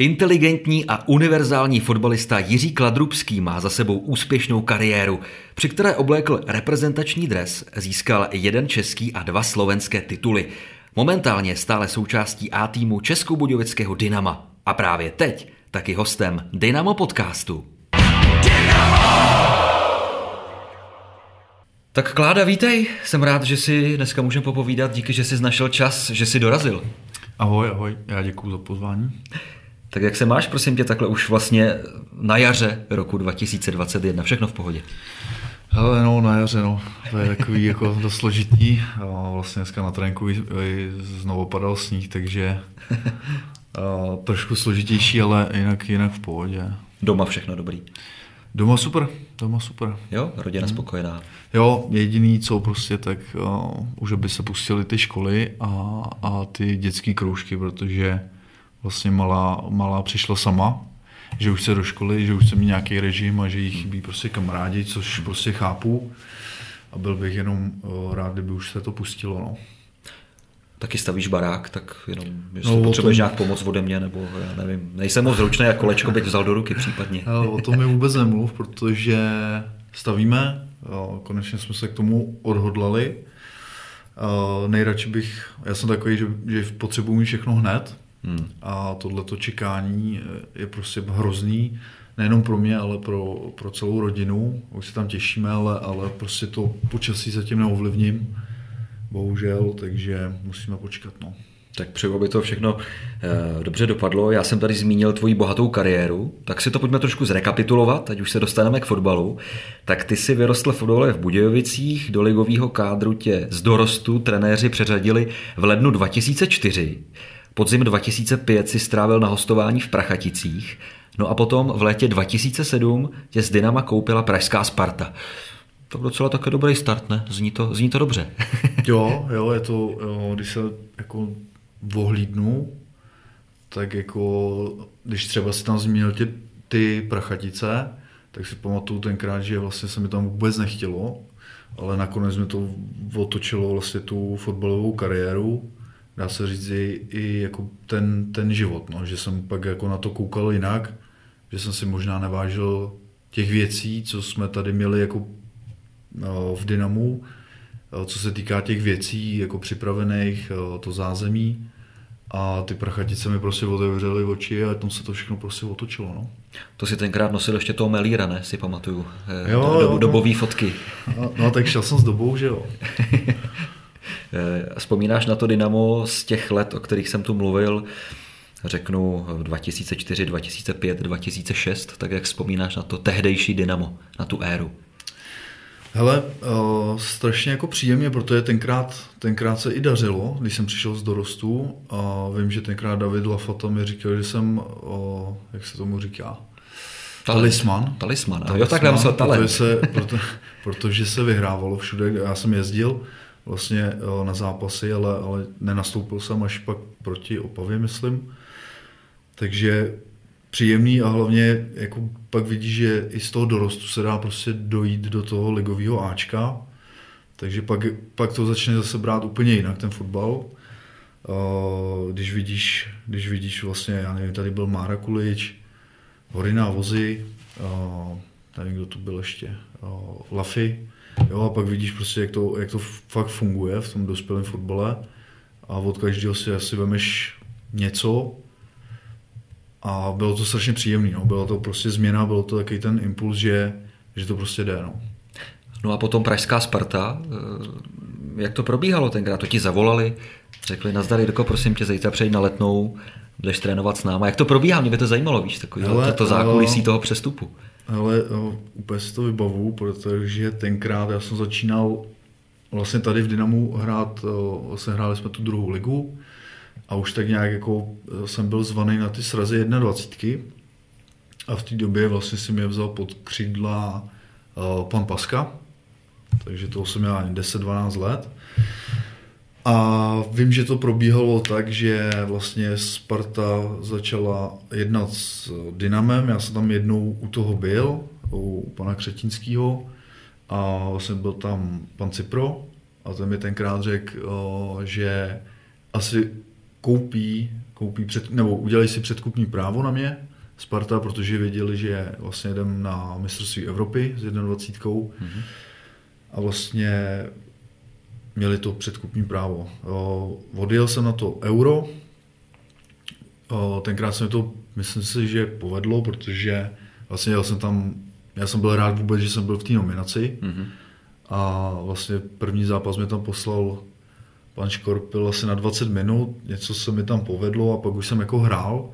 Inteligentní a univerzální fotbalista Jiří Kladrubský má za sebou úspěšnou kariéru, při které oblékl reprezentační dres, získal jeden český a dva slovenské tituly. Momentálně stále součástí A týmu Českobudějovického Dynama. A právě teď taky hostem Dynamo podcastu. Tak Kláda, vítej. Jsem rád, že si dneska můžeme popovídat. Díky, že jsi našel čas, že jsi dorazil. Ahoj, ahoj. Já děkuji za pozvání. Tak jak se máš, prosím tě, takhle už vlastně na jaře roku 2021? Všechno v pohodě? Hele, no, na jaře, no. To je takový jako dost složitý. Vlastně dneska na tréninku znovu padal sníh, takže trošku složitější, ale jinak, jinak v pohodě. Doma všechno dobrý? Doma super, doma super. Jo, rodina hmm. spokojená. Jo, jediný co prostě, tak uh, už aby se pustily ty školy a, a ty dětské kroužky, protože vlastně malá, malá přišla sama, že už se do školy, že už se mít nějaký režim a že jí chybí prostě kamarádi, což prostě chápu. A byl bych jenom uh, rád, kdyby už se to pustilo. No. Taky stavíš barák, tak jenom, jestli no, potřebuješ tom... nějak pomoc ode mě, nebo já nevím, nejsem moc zručný, jak kolečko bych vzal do ruky případně. Ale o tom mi vůbec nemluv, protože stavíme, konečně jsme se k tomu odhodlali. Nejradši bych, já jsem takový, že, že potřebuji všechno hned, Hmm. A tohleto čekání je prostě hrozný, nejenom pro mě, ale pro, pro celou rodinu. Už se tam těšíme, ale, ale prostě to počasí zatím neovlivním, bohužel, takže musíme počkat. No. Tak přeju, aby to všechno e, dobře dopadlo. Já jsem tady zmínil tvoji bohatou kariéru, tak si to pojďme trošku zrekapitulovat, ať už se dostaneme k fotbalu. Tak ty si vyrostl fotbale v Budějovicích, do ligového kádru tě z dorostu trenéři přeřadili v lednu 2004. Podzim 2005 si strávil na hostování v Prachaticích, no a potom v létě 2007 tě z Dynama koupila pražská Sparta. To byl docela také dobrý start, ne? Zní to, zní to dobře. jo, jo, je to, jo, když se jako vohlídnu, tak jako, když třeba si tam zmínil ty, ty prachatice, tak si pamatuju tenkrát, že vlastně se mi tam vůbec nechtělo, ale nakonec mi to otočilo vlastně tu fotbalovou kariéru dá se říct, i, i jako ten, ten život, no, že jsem pak jako na to koukal jinak, že jsem si možná nevážil těch věcí, co jsme tady měli jako no, v Dynamu, eh, co se týká těch věcí jako připravených, eh, to zázemí a ty prachatice mi prostě otevřely oči a tom se to všechno prostě otočilo. No. To si tenkrát nosil ještě toho Melíra, ne? Si pamatuju. Eh, jo, do, jo, dobový no. fotky. No, no, tak šel jsem s dobou, že jo. Eh, vzpomínáš na to Dynamo z těch let, o kterých jsem tu mluvil, řeknu 2004, 2005, 2006, tak jak vzpomínáš na to tehdejší Dynamo, na tu éru? Hele, uh, strašně jako příjemně, protože tenkrát, tenkrát se i dařilo, když jsem přišel z dorostu a vím, že tenkrát David Lafata mi říkal, že jsem, uh, jak se tomu říká, Talisman. Talisman, jo, takhle musel talent. Protože se, proto, protože se vyhrávalo všude, já jsem jezdil, vlastně na zápasy, ale, ale nenastoupil jsem až pak proti Opavě, myslím. Takže příjemný a hlavně jako pak vidíš, že i z toho dorostu se dá prostě dojít do toho ligového Ačka, takže pak, pak to začne zase brát úplně jinak ten fotbal. Když vidíš, když vidíš vlastně, já nevím, tady byl Mára Kulič, Horina Vozy, nevím, kdo tu byl ještě, Lafy, Jo, a pak vidíš prostě, jak to, jak to fakt funguje v tom dospělém fotbale a od každého si asi vemeš něco a bylo to strašně příjemné. No. Bylo to prostě změna, bylo to takový ten impuls, že, že to prostě jde. No. no a potom Pražská Sparta, eh, jak to probíhalo tenkrát? To ti zavolali, řekli, nazdar Jirko, prosím tě, zítra přejď na letnou, budeš trénovat s náma. Jak to probíhá? Mě by to zajímalo, víš, takový Hele, to, to zákulisí toho přestupu. Ale úplně si to vybavu, protože tenkrát já jsem začínal vlastně tady v Dynamu hrát, vlastně hráli jsme tu druhou ligu a už tak nějak jako jsem byl zvaný na ty srazy 21. A v té době vlastně si mě vzal pod křídla pan Paska, takže to jsem měl 10-12 let. A vím, že to probíhalo tak, že vlastně Sparta začala jednat s Dynamem, já jsem tam jednou u toho byl, u pana Křetinského a vlastně byl tam pan Cipro a ten mi tenkrát řekl, že asi koupí, koupí před, nebo udělají si předkupní právo na mě, Sparta, protože věděli, že vlastně jdem na mistrovství Evropy s 21. Mm-hmm. A vlastně měli to předkupní právo. Odjel jsem na to euro, tenkrát se mi to, myslím si, že povedlo, protože vlastně jel jsem tam, já jsem byl rád vůbec, že jsem byl v té nominaci mm-hmm. a vlastně první zápas mi tam poslal pan Škorpil asi na 20 minut, něco se mi tam povedlo a pak už jsem jako hrál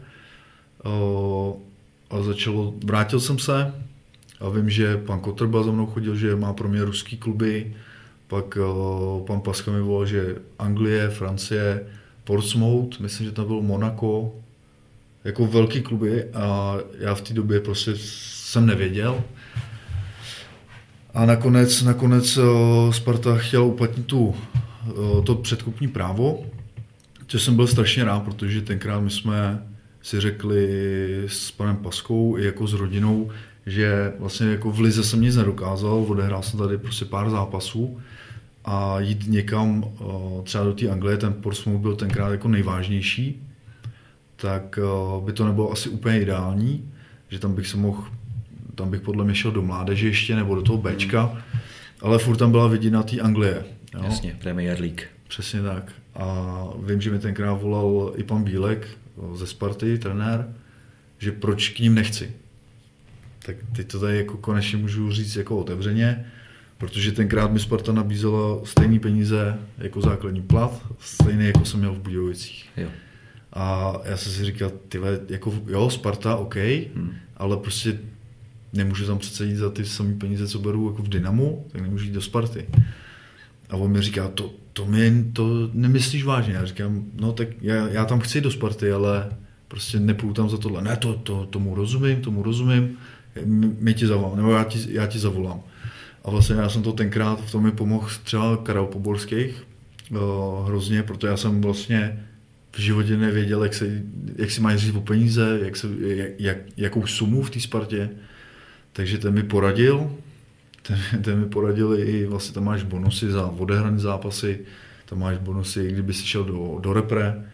a začalo, vrátil jsem se a vím, že pan Kotrba za mnou chodil, že má pro mě ruský kluby, pak pan Paska mi volal, že Anglie, Francie, Portsmouth, myslím, že tam byl Monaco, jako velký kluby a já v té době prostě jsem nevěděl. A nakonec, nakonec Sparta chtěla uplatnit tu, to předkupní právo, což jsem byl strašně rád, protože tenkrát my jsme si řekli s panem Paskou i jako s rodinou, že vlastně jako v Lize jsem nic nedokázal, odehrál jsem tady prostě pár zápasů a jít někam třeba do té Anglie, ten Portsmouth byl tenkrát jako nejvážnější, tak by to nebylo asi úplně ideální, že tam bych se mohl, tam bych podle mě šel do mládeže ještě nebo do toho Bčka, ale furt tam byla vidina té Anglie. Jo? Jasně, Premier League. Přesně tak. A vím, že mi tenkrát volal i pan Bílek ze Sparty, trenér, že proč k ním nechci. Tak teď to tady jako konečně můžu říct jako otevřeně, protože tenkrát mi Sparta nabízela stejné peníze jako základní plat, stejný jako jsem měl v Budějovicích. Jo. A já jsem si říkal, tyhle, jako jo, Sparta, OK, hmm. ale prostě nemůžu tam přece jít za ty samé peníze, co beru jako v Dynamu, tak nemůžu jít do Sparty. A on mi říká, to, to mi to nemyslíš vážně. Já říkám, no tak já, já tam chci do Sparty, ale prostě nepůjdu tam za tohle. Ne, to, to, tomu rozumím, tomu rozumím, my ti zavolám, nebo já ti, já ti zavolám. A vlastně já jsem to tenkrát, v tom mi pomohl třeba Karel Poborských, hrozně, protože já jsem vlastně v životě nevěděl, jak, se, jak si mají říct o peníze, jak se, jak, jakou sumu v té Spartě. Takže ten mi poradil, ten, ten mi poradil i vlastně tam máš bonusy za odehrané zápasy, tam máš bonusy, kdyby si šel do, do repre,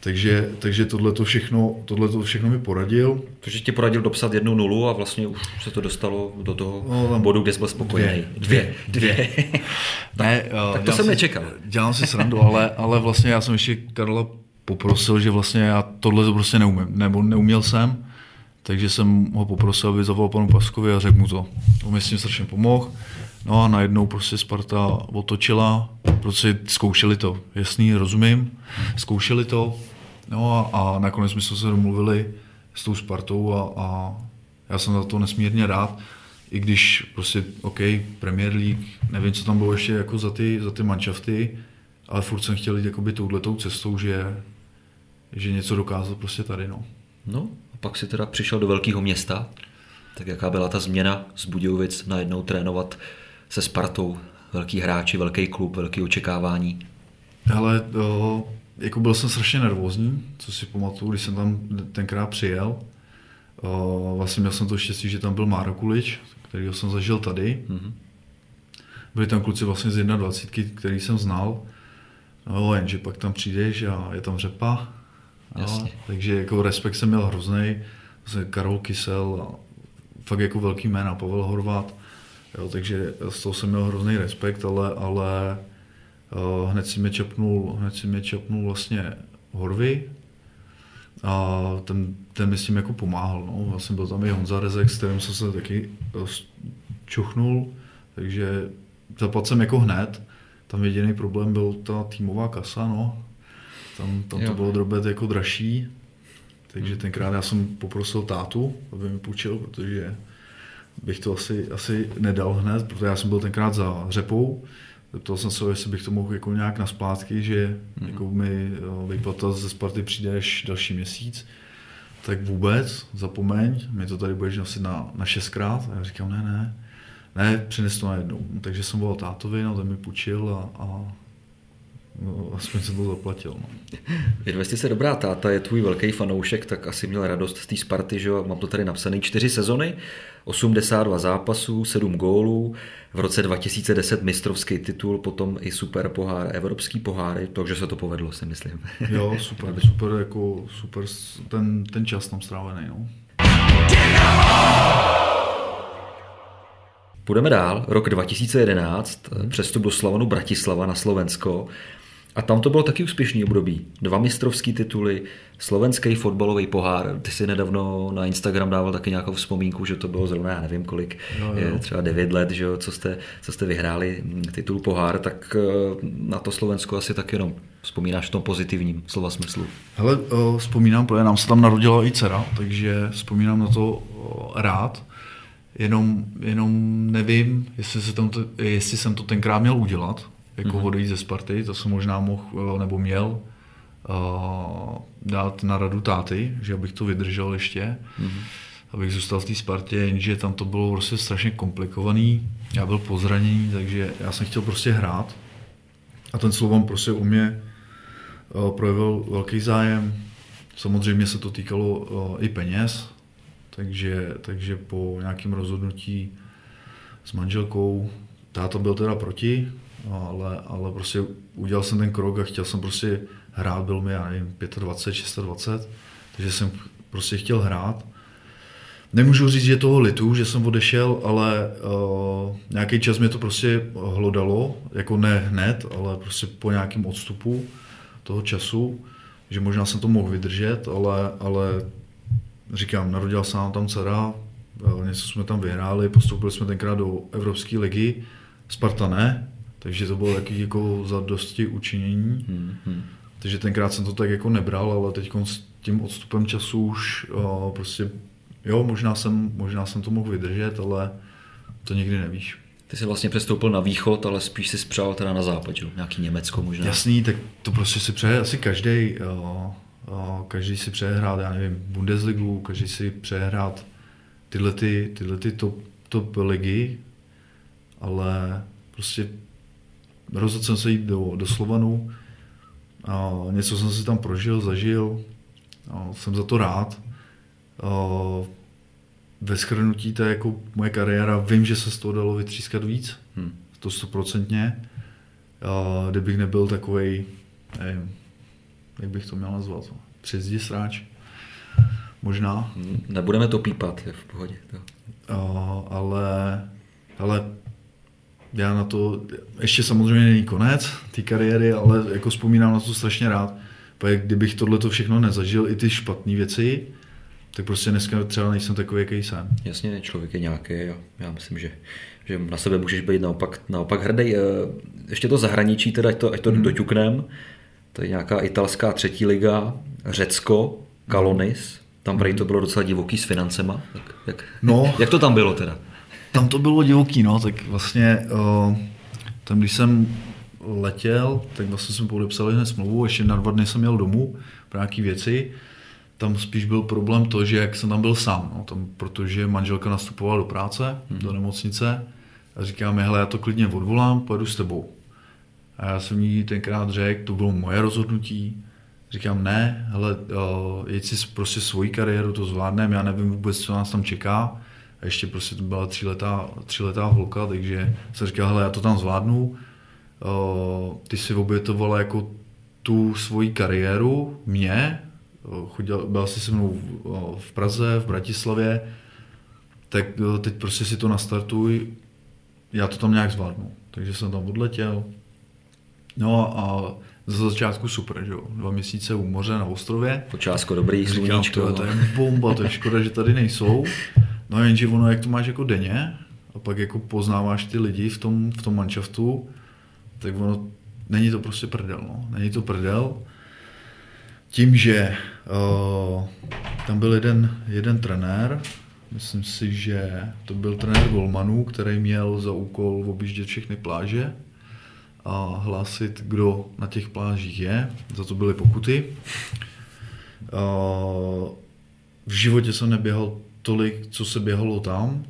takže, takže tohle to všechno, tohleto všechno mi poradil. Takže ti poradil dopsat jednu nulu a vlastně už se to dostalo do toho no, bodu, kde jsi byl spokojený. Dvě. Dvě. dvě. ne, tak to jsem si, nečekal. Dělám si srandu, ale, ale vlastně já jsem ještě Karla poprosil, že vlastně já tohle to prostě neumím, nebo neuměl jsem, takže jsem ho poprosil, aby zavolal panu Paskovi a řekl mu to. On mi s tím strašně pomohl. No a najednou prostě Sparta otočila, protože zkoušeli to. Jasný, rozumím, zkoušeli to. No a, a nakonec jsme se domluvili s tou Spartou a, a já jsem za to nesmírně rád. I když prostě, OK, Premier League, nevím, co tam bylo ještě jako za ty, za ty manšafty, ale furt jsem chtěl jít jakoby touhletou cestou, že, že něco dokázal prostě tady, no. No, pak si teda přišel do velkého města, tak jaká byla ta změna z Budějovic najednou trénovat se Spartou, velký hráči, velký klub, velký očekávání? Ale to, jako byl jsem strašně nervózní, co si pamatuju, když jsem tam tenkrát přijel. O, vlastně měl jsem to štěstí, že tam byl Máro Kulič, kterýho jsem zažil tady. Mm-hmm. Byli tam kluci vlastně z 21, který jsem znal. No, jenže pak tam přijdeš a je tam řepa. No, takže jako respekt jsem měl hrozný. Karol Kysel a fakt jako velký jména, Pavel Horvat. Jo, takže z toho jsem měl hrozný respekt, ale, ale uh, hned si mě čapnul, hned si mě čapnul vlastně Horvy a ten, ten mi s tím jako pomáhal. No. Vlastně byl tam i Honza Rezek, s kterým jsem se taky eh, čuchnul, takže zapadl jsem jako hned. Tam jediný problém byl ta týmová kasa, no. Tam, tam to bylo drobet jako dražší, takže tenkrát já jsem poprosil tátu, aby mi půjčil, protože bych to asi, asi nedal hned, protože já jsem byl tenkrát za řepou. Zeptal jsem se, jestli bych to mohl jako nějak na splátky, že mm. jako mi vyplata ze Sparty přijde až další měsíc. Tak vůbec, zapomeň, mi to tady budeš nosit na, na šestkrát. A já říkám, ne, ne, ne, přines to na jednou. Takže jsem volal tátovi, no ten mi půjčil a, a no, aspoň jsem to zaplatil. No. Investice dobrá, táta je tvůj velký fanoušek, tak asi měl radost z té Sparty, že jo? mám to tady napsané, čtyři sezony, 82 zápasů, 7 gólů, v roce 2010 mistrovský titul, potom i super pohár, evropský poháry, takže se to povedlo, si myslím. Jo, super, super, jako super ten, ten čas tam strávený. No. Půjdeme dál. Rok 2011, přestup do Slavonu Bratislava na Slovensko. A tam to bylo taky úspěšný období. Dva mistrovský tituly, slovenský fotbalový pohár. Ty si nedávno na Instagram dával taky nějakou vzpomínku, že to bylo zrovna, já nevím kolik, no, je třeba 9 let, že jo, co, jste, co jste vyhráli titul pohár, tak eh, na to Slovensko asi tak jenom vzpomínáš v tom pozitivním slova smyslu. Hele, eh, vzpomínám, protože nám se tam narodila i dcera, takže vzpomínám na to eh, rád. Jenom, jenom nevím, jestli, se tam to, jestli jsem to tenkrát měl udělat, jako mm-hmm. odejít ze Sparty, to jsem možná mohl nebo měl uh, dát na radu táty, že abych to vydržel ještě, mm-hmm. abych zůstal v té Spartě, jenže tam to bylo prostě strašně komplikovaný, já byl pozraněný, takže já jsem chtěl prostě hrát a ten Slovan prostě u mě uh, projevil velký zájem, samozřejmě se to týkalo uh, i peněz, takže, takže po nějakém rozhodnutí s manželkou, táta byl teda proti, ale, ale prostě udělal jsem ten krok a chtěl jsem prostě hrát, byl mi, já nevím, 25, 26, takže jsem prostě chtěl hrát. Nemůžu říct, že toho litu, že jsem odešel, ale uh, nějaký čas mě to prostě hlodalo, jako ne hned, ale prostě po nějakém odstupu toho času, že možná jsem to mohl vydržet, ale, ale říkám, narodila se nám tam dcera, eh, něco jsme tam vyhráli, postoupili jsme tenkrát do Evropské ligy, Sparta ne, takže to bylo taky jako za dosti učinění. Hmm, hmm. Takže tenkrát jsem to tak jako nebral, ale teď s tím odstupem času už uh, prostě, jo, možná jsem, možná jsem to mohl vydržet, ale to nikdy nevíš. Ty jsi vlastně přestoupil na východ, ale spíš si přál teda na západ, že? nějaký Německo možná. Jasný, tak to prostě si přeje asi každý. Každý si přeje hrát, já nevím, Bundesligu, každý si přeje hrát tyhle, ty, tyhle ty top, top ligy, ale prostě rozhodl jsem se jít do, do Slovanu, a něco jsem si tam prožil, zažil, a jsem za to rád. A ve schrnutí to je jako moje kariéra, vím, že se z toho dalo vytřískat víc, hmm. to stoprocentně. Kdybych nebyl takovej, nevím, jak bych to měl nazvat, přezdi sráč, možná. Nebudeme to pípat, je v pohodě. To. Uh, ale, ale já na to, ještě samozřejmě není konec té kariéry, ale jako vzpomínám na to strašně rád. Protože kdybych tohle to všechno nezažil, i ty špatné věci, tak prostě dneska třeba nejsem takový, jaký jsem. Jasně, člověk je nějaký a já myslím, že, že na sebe můžeš být naopak, naopak hrdý. Eh, ještě to zahraničí, teda, ať to, ať to hmm. doťuknem, to je nějaká italská třetí liga, Řecko, Kalonis, tam prý to bylo docela divoký s financema. Jak, jak, no, jak to tam bylo teda? Tam to bylo divoký, no, tak vlastně uh, tam, když jsem letěl, tak vlastně jsme podepsali hned smlouvu, ještě na dva dny jsem jel domů pro nějaké věci. Tam spíš byl problém to, že jak jsem tam byl sám, no, tam, protože manželka nastupovala do práce, hmm. do nemocnice a říká mi, hele, já to klidně odvolám, pojedu s tebou. A já jsem jí tenkrát řekl, to bylo moje rozhodnutí, Říkám, ne, hele, jeď si prostě svoji kariéru, to zvládneme, já nevím vůbec, co nás tam čeká. A ještě prostě to byla tříletá, tříletá holka, takže jsem říkal, hele, já to tam zvládnu. Ty si obětovala jako tu svoji kariéru, mě, chodil, byla jsi se mnou v Praze, v Bratislavě, tak teď prostě si to nastartuj, já to tam nějak zvládnu. Takže jsem tam odletěl. No a za začátku super, že jo? Dva měsíce u moře na ostrově. Počátku dobrý, sluníčko. To, to je bomba, to je škoda, že tady nejsou. No jenže ono, jak to máš jako denně, a pak jako poznáváš ty lidi v tom, v tom manšaftu, tak ono, není to prostě prdel, no. Není to prdel. Tím, že uh, tam byl jeden, jeden trenér, myslím si, že to byl trenér Golmanů, který měl za úkol objíždět všechny pláže a hlásit, kdo na těch plážích je. Za to byly pokuty. V životě jsem neběhal tolik, co se běhalo tam.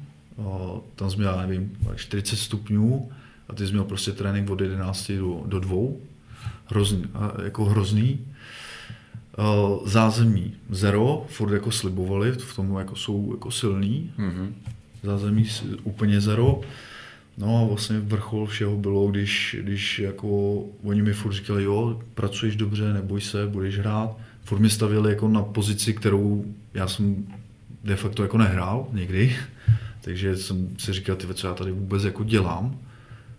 Tam jsme měl, nevím, 40 stupňů a ty jsi měl prostě trénink od 11 do, do 2. hrozný, jako hrozný. Zázemí zero, furt jako slibovali, v tom jako jsou jako silný. Mm-hmm. Zázemí úplně zero. No a vlastně vrchol všeho bylo, když, když jako oni mi furt říkali, jo, pracuješ dobře, neboj se, budeš hrát. Furt mi stavili jako na pozici, kterou já jsem de facto jako nehrál nikdy. Takže jsem si říkal, ty co já tady vůbec jako dělám.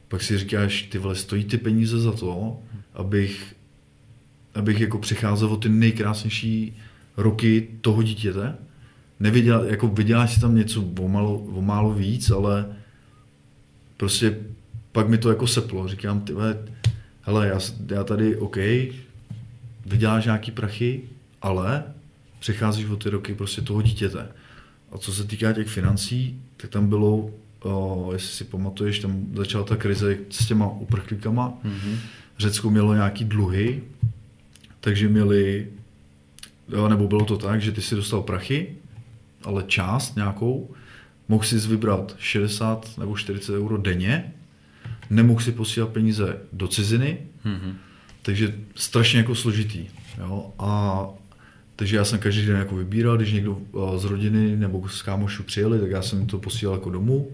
Pak si říkáš, ty vole, stojí ty peníze za to, abych, abych jako přicházel o ty nejkrásnější roky toho dítěte. Neviděl, jako vyděláš si tam něco o málo, o málo víc, ale prostě pak mi to jako seplo. Říkám, ty hele, já, já tady, OK, vyděláš nějaký prachy, ale přecházíš o ty roky prostě toho dítěte. A co se týká těch financí, tak tam bylo, o, jestli si pamatuješ, tam začala ta krize s těma uprchlíkama. Mm-hmm. Řecko mělo nějaký dluhy, takže měli, nebo bylo to tak, že ty si dostal prachy, ale část nějakou, mohl si vybrat 60 nebo 40 euro denně, nemohl si posílat peníze do ciziny, mm-hmm. takže strašně jako složitý. Jo? A takže já jsem každý den jako vybíral, když někdo z rodiny nebo z kámošů přijeli, tak já jsem to posílal jako domů.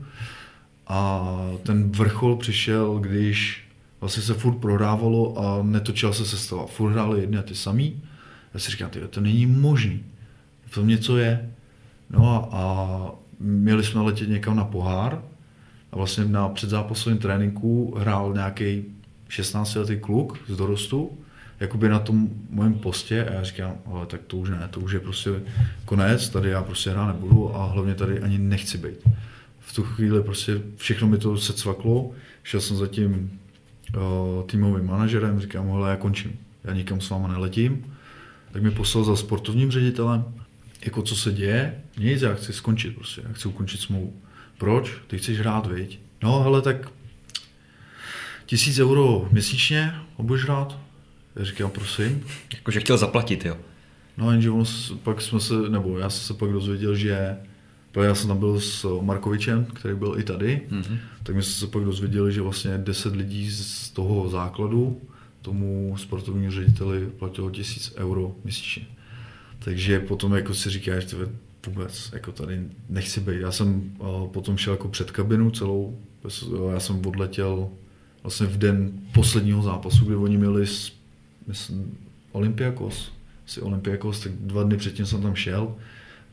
A ten vrchol přišel, když vlastně se furt prohrávalo a netočila se sestava. Furt hráli jedny a ty samý. Já si říkám, to není možný. V tom něco je. No a, a měli jsme letět někam na pohár a vlastně na předzápasovém tréninku hrál nějaký 16-letý kluk z dorostu, jakoby na tom mém postě a já říkám, ale tak to už ne, to už je prostě konec, tady já prostě hrát nebudu a hlavně tady ani nechci být. V tu chvíli prostě všechno mi to se cvaklo, šel jsem za tím uh, týmovým manažerem, říkám, hele, já končím, já nikam s váma neletím, tak mi poslal za sportovním ředitelem, jako co se děje, nic, já chci skončit prostě, já chci ukončit smlouvu. Proč? Ty chceš hrát, viď? No, hele, tak tisíc euro měsíčně, budeš hrát? Říkám, prosím. Jakože chtěl zaplatit, jo? No, jenže on, pak jsme se, nebo já jsem se pak dozvěděl, že já jsem tam byl s Markovičem, který byl i tady, mm-hmm. tak my jsme se pak dozvěděli, že vlastně 10 lidí z toho základu tomu sportovnímu řediteli platilo tisíc euro měsíčně. Takže potom jako si říkáš, že vůbec jako tady nechci být. Já jsem uh, potom šel jako před kabinu celou, já jsem odletěl vlastně v den posledního zápasu, kdy oni měli myslím, Olympiakos, si Olympiakos, tak dva dny předtím jsem tam šel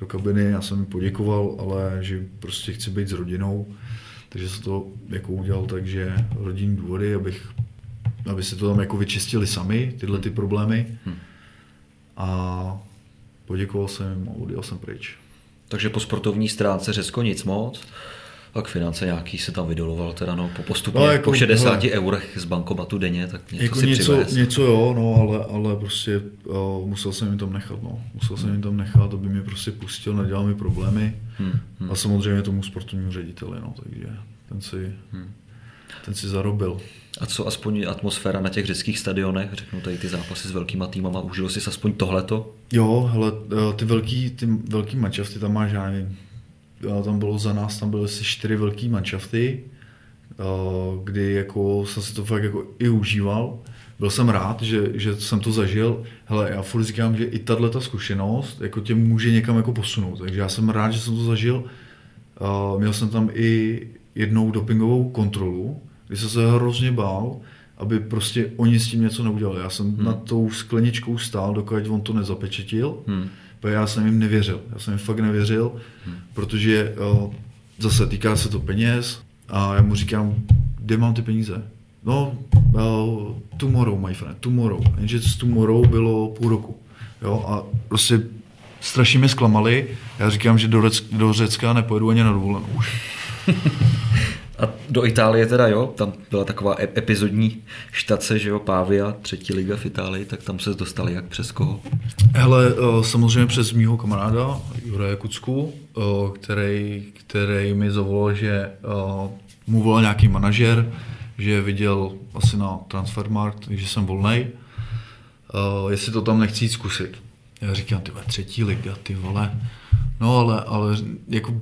do kabiny, já jsem mi poděkoval, ale že prostě chci být s rodinou, takže jsem to jako udělal tak, že rodinní důvody, abych, aby se to tam jako vyčistili sami, tyhle ty problémy. Hmm. A poděkoval jsem jim a odjel jsem pryč. Takže po sportovní stránce Řecko nic moc. Pak finance nějaký se tam vydoloval teda no, po postupně no, jako, po 60 hele, eurech z bankomatu denně, tak něco jako si něco, přivést. něco jo, no, ale, ale prostě uh, musel jsem jim tam nechat, no. Musel jsem jim tam nechat, aby mě prostě pustil, nedělal mi problémy. Hmm, hmm. A samozřejmě tomu sportovnímu řediteli, no, takže ten si, hmm. ten si zarobil. A co aspoň atmosféra na těch řeckých stadionech, řeknu tady ty zápasy s velkýma týmama, užil jsi aspoň tohleto? Jo, hele, eh, ty velký, ty velký mančasty tam máš, já nevím, tam bylo za nás, tam byly asi čtyři velký manšafty, kdy jako jsem si to fakt jako i užíval. Byl jsem rád, že, že jsem to zažil. Hele, já furt říkám, že i tahle ta zkušenost jako tě může někam jako posunout. Takže já jsem rád, že jsem to zažil. Měl jsem tam i jednou dopingovou kontrolu, kdy jsem se hrozně bál, aby prostě oni s tím něco neudělali. Já jsem hmm. nad tou skleničkou stál, dokud on to nezapečetil. Hmm já jsem jim nevěřil. Já jsem jim fakt nevěřil, hmm. protože o, zase týká se to peněz a já mu říkám, kde mám ty peníze? No, uh, tomorrow, my friend, tomorrow. Jenže s tomorrow bylo půl roku. Jo, a prostě strašně mě zklamali. Já říkám, že do, Řecka, do Řecka nepojedu ani na dovolenou už. A do Itálie teda, jo, tam byla taková epizodní štace, že jo, Pávia, třetí liga v Itálii, tak tam se dostali jak přes koho? Hele, samozřejmě přes mýho kamaráda Juraje Kucku, který, který mi zavolal, že mu volal nějaký manažer, že viděl asi na Transfermarkt, že jsem volnej, jestli to tam nechci jít zkusit. Já říkám, ty třetí liga, ty vole. No ale, ale jako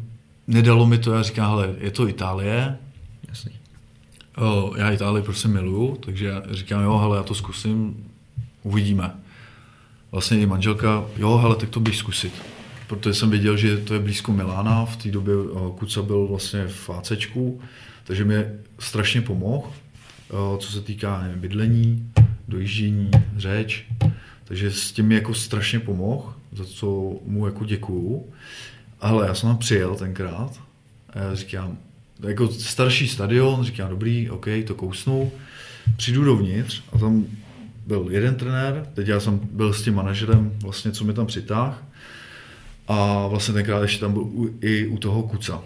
nedalo mi to, já říkám, hele, je to Itálie, Jasný. O, já Itálii prostě miluju, takže já říkám, jo, hele, já to zkusím, uvidíme. Vlastně i manželka, jo, hele, tak to bych zkusit. Protože jsem věděl, že to je blízko Milána, v té době Kuca byl vlastně v ACčku, takže mi strašně pomohl, co se týká nevím, bydlení, dojíždění, řeč. Takže s tím mi jako strašně pomohl, za co mu jako děkuju. Ale já jsem tam přijel tenkrát a já říkám, jako starší stadion, říkám, dobrý, OK, to kousnu. Přijdu dovnitř a tam byl jeden trenér, teď já jsem byl s tím manažerem, vlastně, co mi tam přitáh. A vlastně tenkrát ještě tam byl u, i u toho Kuca.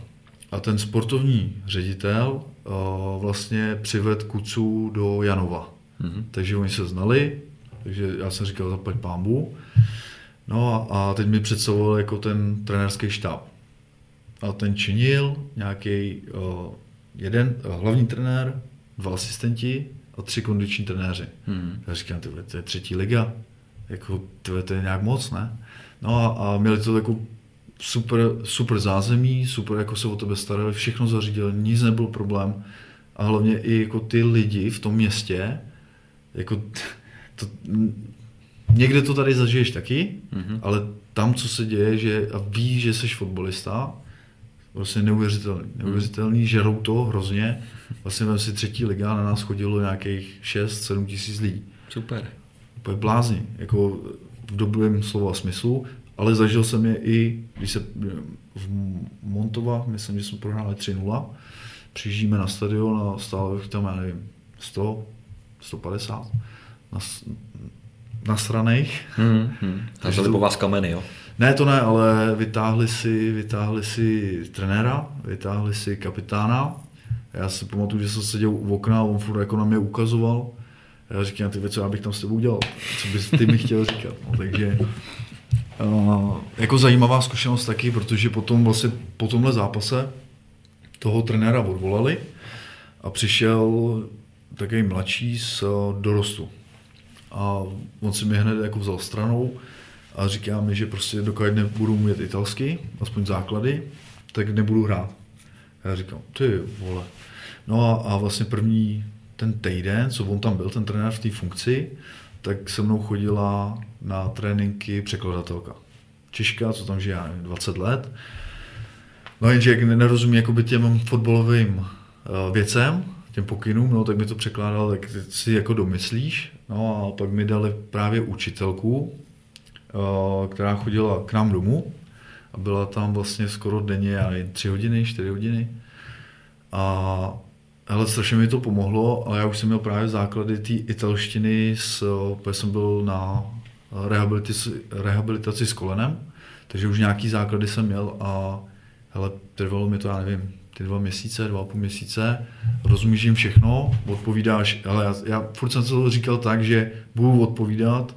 A ten sportovní ředitel uh, vlastně přived Kucu do Janova. Mm-hmm. Takže oni se znali, takže já jsem říkal zaplať pámbu. No a, a teď mi představoval jako ten trenérský štáb. A ten činil nějaký uh, jeden uh, hlavní trenér, dva asistenti a tři kondiční trenéři. Hmm. Já říkám, tyhle, to je třetí liga, jako, tyhle, to je nějak moc, ne? No a, a měli to takovou super, super zázemí, super jako se o tebe starali, všechno zařídili, nic nebyl problém. A hlavně i jako ty lidi v tom městě, jako to, někde to tady zažiješ taky, mm-hmm. ale tam, co se děje, že a víš, že jsi fotbalista, vlastně neuvěřitelný. Neuvěřitelný, žerou to hrozně. Vlastně vem si třetí liga, na nás chodilo nějakých 6-7 tisíc lidí. Super. Úplně blázni, jako v dobrém slova smyslu, ale zažil jsem je i, když se v Montova, myslím, že jsme prohráli 3-0, přijíždíme na stadion a stále tam, já nevím, 100, 150 na, na straných. Hmm, hmm. Takže to po vás kameny, jo? Ne, to ne, ale vytáhli si, vytáhli si trenéra, vytáhli si kapitána. Já si pamatuju, že jsem seděl u okna a on furt jako na mě ukazoval. Já říkám, ty co já bych tam s tebou udělal, co bys ty mi chtěl říkat. No, takže uh, jako zajímavá zkušenost taky, protože potom vlastně po tomhle zápase toho trenéra odvolali a přišel takový mladší z uh, dorostu. A on si mi hned jako vzal stranou a říká mi, že prostě dokud nebudu mít italsky, aspoň základy, tak nebudu hrát. Já říkám, ty vole. No a, a vlastně první ten týden, co on tam byl, ten trenér v té funkci, tak se mnou chodila na tréninky překladatelka. Češka, co tam žije, 20 let. No jenže jak nerozumí jakoby těm fotbalovým uh, věcem, těm pokynům, no, tak mi to překládal, tak si jako domyslíš. No a pak mi dali právě učitelku, Eh, která chodila k nám domů a byla tam vlastně skoro denně, já nevím, tři hodiny, čtyři hodiny. A ale strašně mi to pomohlo, ale já už jsem měl právě základy té italštiny, s, protože jsem byl na rehabilitaci, rehabilitaci s kolenem, takže už nějaký základy jsem měl a hele, trvalo mi to, já nevím, ty dva měsíce, dva a půl měsíce, rozumíš jim všechno, odpovídáš, ale já, já furt jsem to říkal tak, že budu odpovídat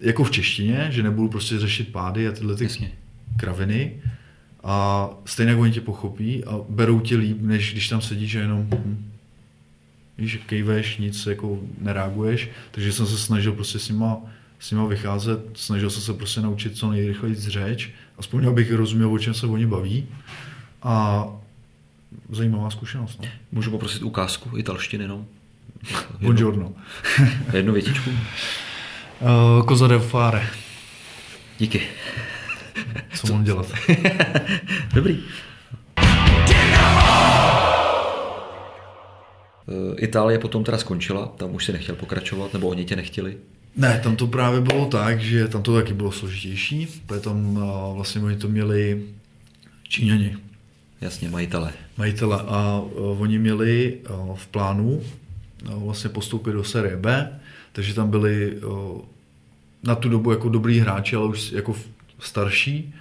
jako v češtině, že nebudu prostě řešit pády a tyhle ty Jasně. kraviny. A stejně oni tě pochopí a berou tě líp, než když tam sedíš a jenom hm, víš, kejveš, nic jako nereaguješ. Takže jsem se snažil prostě s nima, s nima vycházet, snažil jsem se prostě naučit co nejrychleji řeč, aspoň abych rozuměl, o čem se oni baví. A zajímavá zkušenost. No. Můžu poprosit ukázku italštiny, no? Buongiorno. Jednu větičku. Uh, Koza del fare. Díky. Co, Co mám dělat? Dobrý. Eh, Itálie potom teda skončila, tam už si nechtěl pokračovat, nebo oni tě nechtěli? Ne, tam to právě bylo tak, že tam to taky bylo složitější, protože tam uh, vlastně oni to měli Číňani. Jasně, majitele. Majitele a uh, oni měli uh, v plánu uh, vlastně postoupit do série B, takže tam byli na tu dobu jako dobrý hráči, ale už jako starší,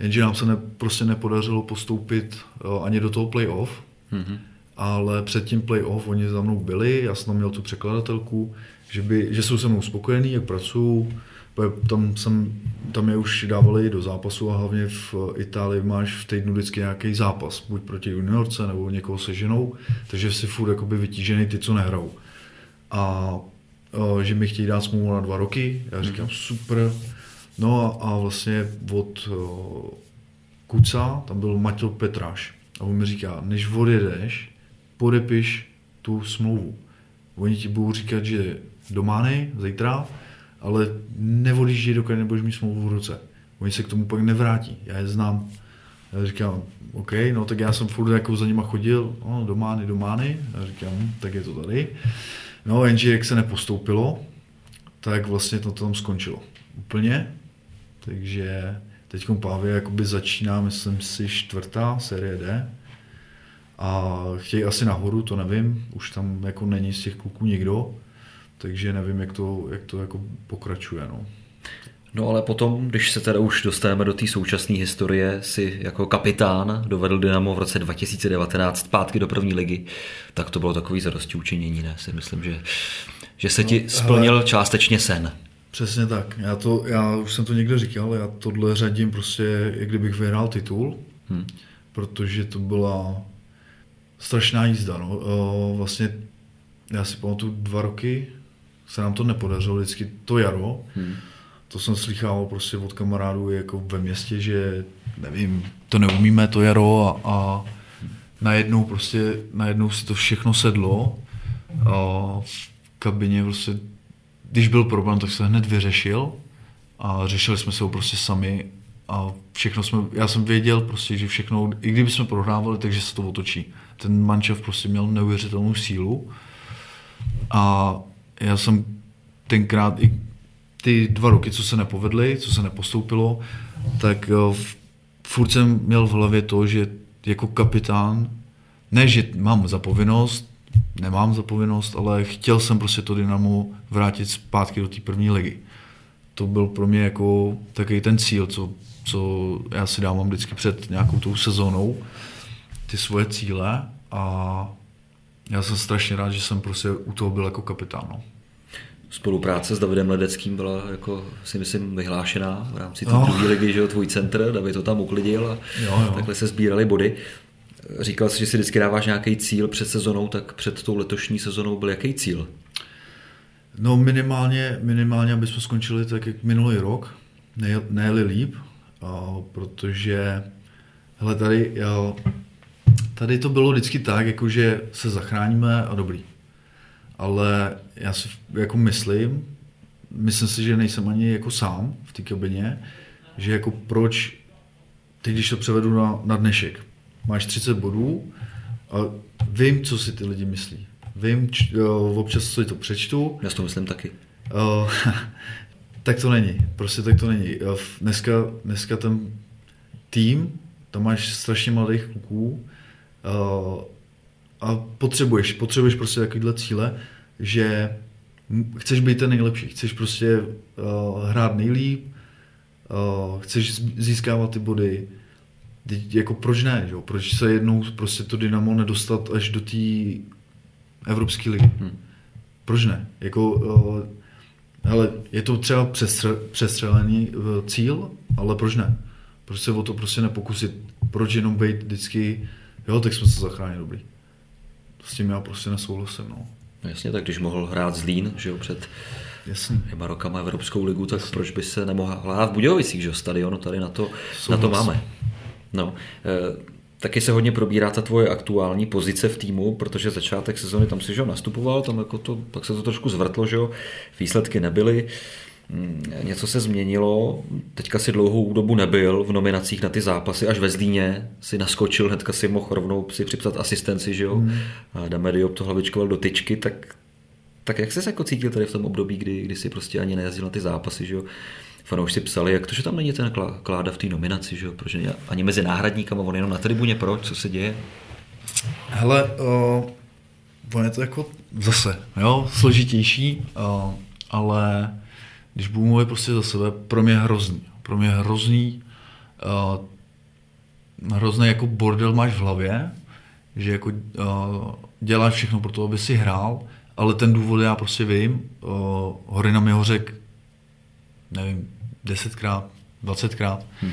jenže nám se ne, prostě nepodařilo postoupit ani do toho playoff, mm-hmm. ale před tím playoff oni za mnou byli, já jsem měl tu překladatelku, že, by, že jsou se mnou spokojení, jak pracuju, tam, jsem, tam je už dávali do zápasu a hlavně v Itálii máš v týdnu vždycky nějaký zápas, buď proti juniorce nebo někoho se ženou, takže si furt jakoby vytížený ty, co nehrajou. A že mi chtějí dát smlouvu na dva roky. Já říkám, mm. super. No a, a vlastně od Kuca, tam byl Matěl Petráš. A on mi říká, než odjedeš, podepiš tu smlouvu. Oni ti budou říkat, že do Mány zítra, ale neodjíždí, dokud nebudeš mít smlouvu v ruce. Oni se k tomu pak nevrátí. Já je znám. Já říkám, OK, no tak já jsem furt jako za nima chodil, no, do Mány, do Mány. Já říkám, hm, tak je to tady. No, jenže jak se nepostoupilo, tak vlastně to tam skončilo. Úplně. Takže teď Pávě jakoby začíná, myslím si, čtvrtá série D. A chtějí asi nahoru, to nevím, už tam jako není z těch kluků nikdo, takže nevím, jak to, jak to jako pokračuje. No. No ale potom, když se teda už dostaneme do té současné historie, si jako kapitán dovedl Dynamo v roce 2019 zpátky do první ligy, tak to bylo takový zadosti učinění, ne? Si myslím, že, že se ti no, splnil hele, částečně sen. Přesně tak. Já, to, já už jsem to někde říkal, já tohle řadím prostě, jak kdybych vyhrál titul, hmm. protože to byla strašná jízda. No. Vlastně já si pamatuju dva roky, se nám to nepodařilo vždycky to jaro, hmm to jsem slychal prostě od kamarádů jako ve městě, že nevím, to neumíme, to jaro a, a najednou prostě, najednou si to všechno sedlo a v kabině prostě, když byl problém, tak se hned vyřešil a řešili jsme se ho prostě sami a všechno jsme, já jsem věděl prostě, že všechno, i kdyby jsme prohrávali, takže se to otočí. Ten mančev prostě měl neuvěřitelnou sílu a já jsem tenkrát i ty dva roky, co se nepovedly, co se nepostoupilo, tak furt jsem měl v hlavě to, že jako kapitán, ne, že mám zapovinnost, nemám zapovinnost, ale chtěl jsem prostě to Dynamo vrátit zpátky do té první ligy. To byl pro mě jako takový ten cíl, co, co já si dávám vždycky před nějakou tou sezónou, ty svoje cíle a já jsem strašně rád, že jsem prostě u toho byl jako kapitán. No spolupráce s Davidem Ledeckým byla, jako si myslím, vyhlášená v rámci té druhé ligy, že jo, tvůj centr, David to tam uklidil a jo, jo. takhle se sbírali body. Říkal jsi, že si vždycky dáváš nějaký cíl před sezonou, tak před tou letošní sezonou byl jaký cíl? No minimálně, minimálně, aby jsme skončili tak jak minulý rok, ne, ne líp, a, protože hele, tady, jo, tady to bylo vždycky tak, jako že se zachráníme a dobrý ale já si jako myslím, myslím si, že nejsem ani jako sám v té kabině, že jako proč, teď když to převedu na, na dnešek, máš 30 bodů a vím, co si ty lidi myslí. Vím, č, uh, občas si to přečtu. Já to myslím taky. Uh, tak to není, prostě tak to není. Uh, dneska, dneska ten tým, tam máš strašně mladých kluků, a potřebuješ, potřebuješ prostě takovýhle cíle, že chceš být ten nejlepší, chceš prostě uh, hrát nejlíp, uh, chceš získávat ty body, Teď jako proč ne, že? proč se jednou prostě to Dynamo nedostat až do té Evropské ligy. Hmm. Proč ne? Jako, uh, hele, je to třeba přestře, přestřelený uh, cíl, ale proč ne? Proč se o to prostě nepokusit? Proč jenom být vždycky, jo, tak jsme se zachránili dobrý s tím já prostě nesouhlasím. No. no. Jasně, tak když mohl hrát Zlín, že jo, před Jasně. dvěma rokama Evropskou ligu, tak Jasně. proč by se nemohl hrát v Budějovicích, že jo, stadionu tady na to, na to máme. No, e, Taky se hodně probírá ta tvoje aktuální pozice v týmu, protože začátek sezóny tam si že nastupoval, tam jako to, pak se to trošku zvrtlo, že jo, výsledky nebyly. Mm, něco se změnilo, teďka si dlouhou dobu nebyl v nominacích na ty zápasy, až ve Zlíně si naskočil, hnedka si mohl rovnou si připsat asistenci, že jo, mm. a Dame Diop to hlavičkoval do tyčky, tak, tak jak jsi se jako cítil tady v tom období, kdy, kdy si prostě ani nejezdil na ty zápasy, že jo, fanoušci psali, jak to, že tam není ten Kláda v té nominaci, že jo, protože ani mezi náhradníkama, on jenom na tribuně, proč, co se děje? Hele, uh, on je to jako zase, jo, složitější, uh, ale když budu mluvit prostě za sebe, pro mě hrozný. Pro mě hrozný, uh, hrozný jako bordel máš v hlavě, že jako uh, děláš všechno pro to, aby si hrál, ale ten důvod já prostě vím. Uh, Horina mi ho řek, nevím, desetkrát, dvacetkrát. Hmm.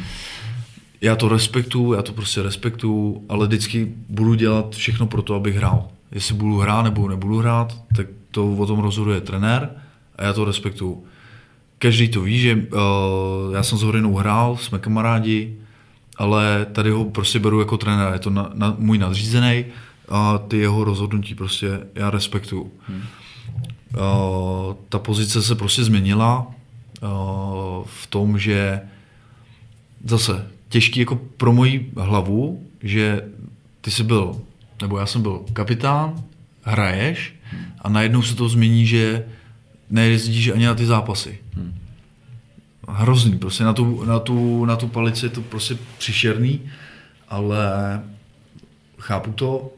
Já to respektuju, já to prostě respektuju, ale vždycky budu dělat všechno pro to, abych hrál. Jestli budu hrát nebo nebudu hrát, tak to o tom rozhoduje trenér a já to respektuju každý to ví, že uh, já jsem s Horinou hrál, jsme kamarádi, ale tady ho prostě beru jako trenér, je to na, na, můj nadřízený, a ty jeho rozhodnutí prostě já respektuju. Hmm. Uh, ta pozice se prostě změnila uh, v tom, že zase těžký jako pro moji hlavu, že ty jsi byl, nebo já jsem byl kapitán, hraješ a najednou se to změní, že nejezdíš ani na ty zápasy. Hmm. Hrozný, prostě na tu, na, tu, na tu palici je to prostě přišerný, ale chápu to,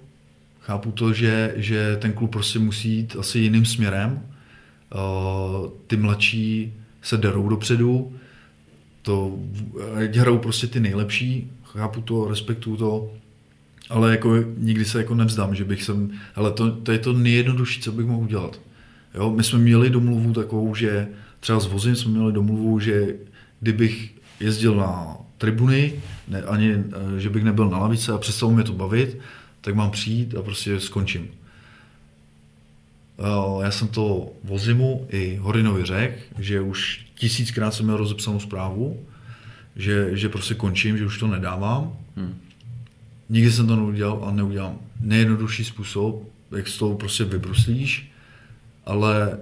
chápu to, že, že ten klub prostě musí jít asi jiným směrem. Uh, ty mladší se derou dopředu, to hrajou prostě ty nejlepší, chápu to, respektuju to, ale jako nikdy se jako nevzdám, že bych sem, ale to, to je to nejjednodušší, co bych mohl udělat. Jo, my jsme měli domluvu takovou, že třeba s vozem jsme měli domluvu, že kdybych jezdil na tribuny, ne, ani eh, že bych nebyl na lavice a přestalo mě to bavit, tak mám přijít a prostě skončím. Eh, já jsem to vozimu i Horinovi řekl, že už tisíckrát jsem měl rozepsanou zprávu, že, že prostě končím, že už to nedávám. Hmm. Nikdy jsem to neudělal a neudělám. Nejjednodušší způsob, jak z toho prostě vybruslíš, ale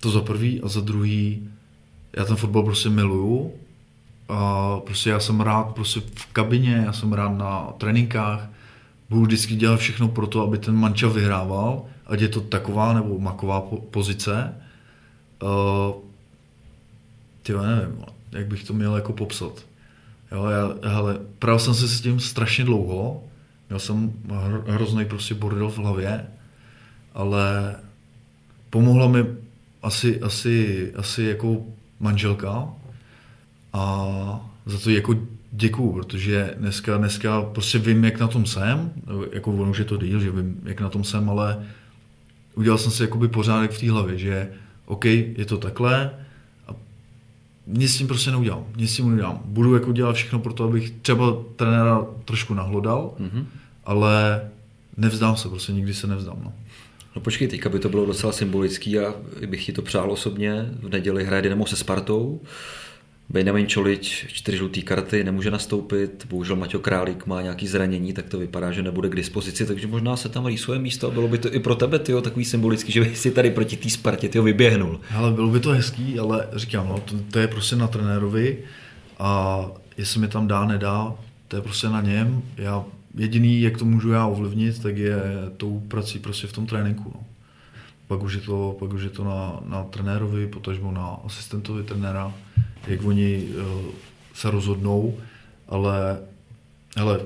to za prvý a za druhý, já ten fotbal prostě miluju a prostě já jsem rád prostě v kabině, já jsem rád na tréninkách, budu vždycky dělat všechno pro to, aby ten manča vyhrával, ať je to taková nebo maková pozice. Uh, tyjo, nevím, jak bych to měl jako popsat. Jo, já, hele, právě jsem se s tím strašně dlouho, měl jsem hrozný prostě bordel v hlavě, ale pomohla mi asi, asi, asi jako manželka a za to jako děkuju, protože dneska, dneska prostě vím, jak na tom jsem, jako ono už je to díl, že vím, jak na tom jsem, ale udělal jsem si jakoby pořádek v té hlavě, že OK, je to takhle a nic s tím prostě neudělám, nic s tím neudělám. Budu jako dělat všechno pro to, abych třeba trenéra trošku nahlodal, mm-hmm. ale nevzdám se, prostě nikdy se nevzdám. No. No počkej, teďka by to bylo docela symbolický a bych ti to přál osobně. V neděli hraje Dynamo se Spartou. Benjamin Čolič, čtyři žluté karty, nemůže nastoupit, bohužel Maťo Králík má nějaký zranění, tak to vypadá, že nebude k dispozici, takže možná se tam rýsuje místo bylo by to i pro tebe tyjo, takový symbolický, že by si tady proti té Spartě tyjo, vyběhnul. Ale bylo by to hezký, ale říkám, no, to, to, je prostě na trenérovi a jestli mi tam dá, nedá, to je prostě na něm. Já jediný, jak to můžu já ovlivnit, tak je tou prací prostě v tom tréninku. No. Pak už je to, pak už je to na, na trenérovi, potažmo na asistentovi trenéra, jak oni uh, se rozhodnou, ale hele, uh,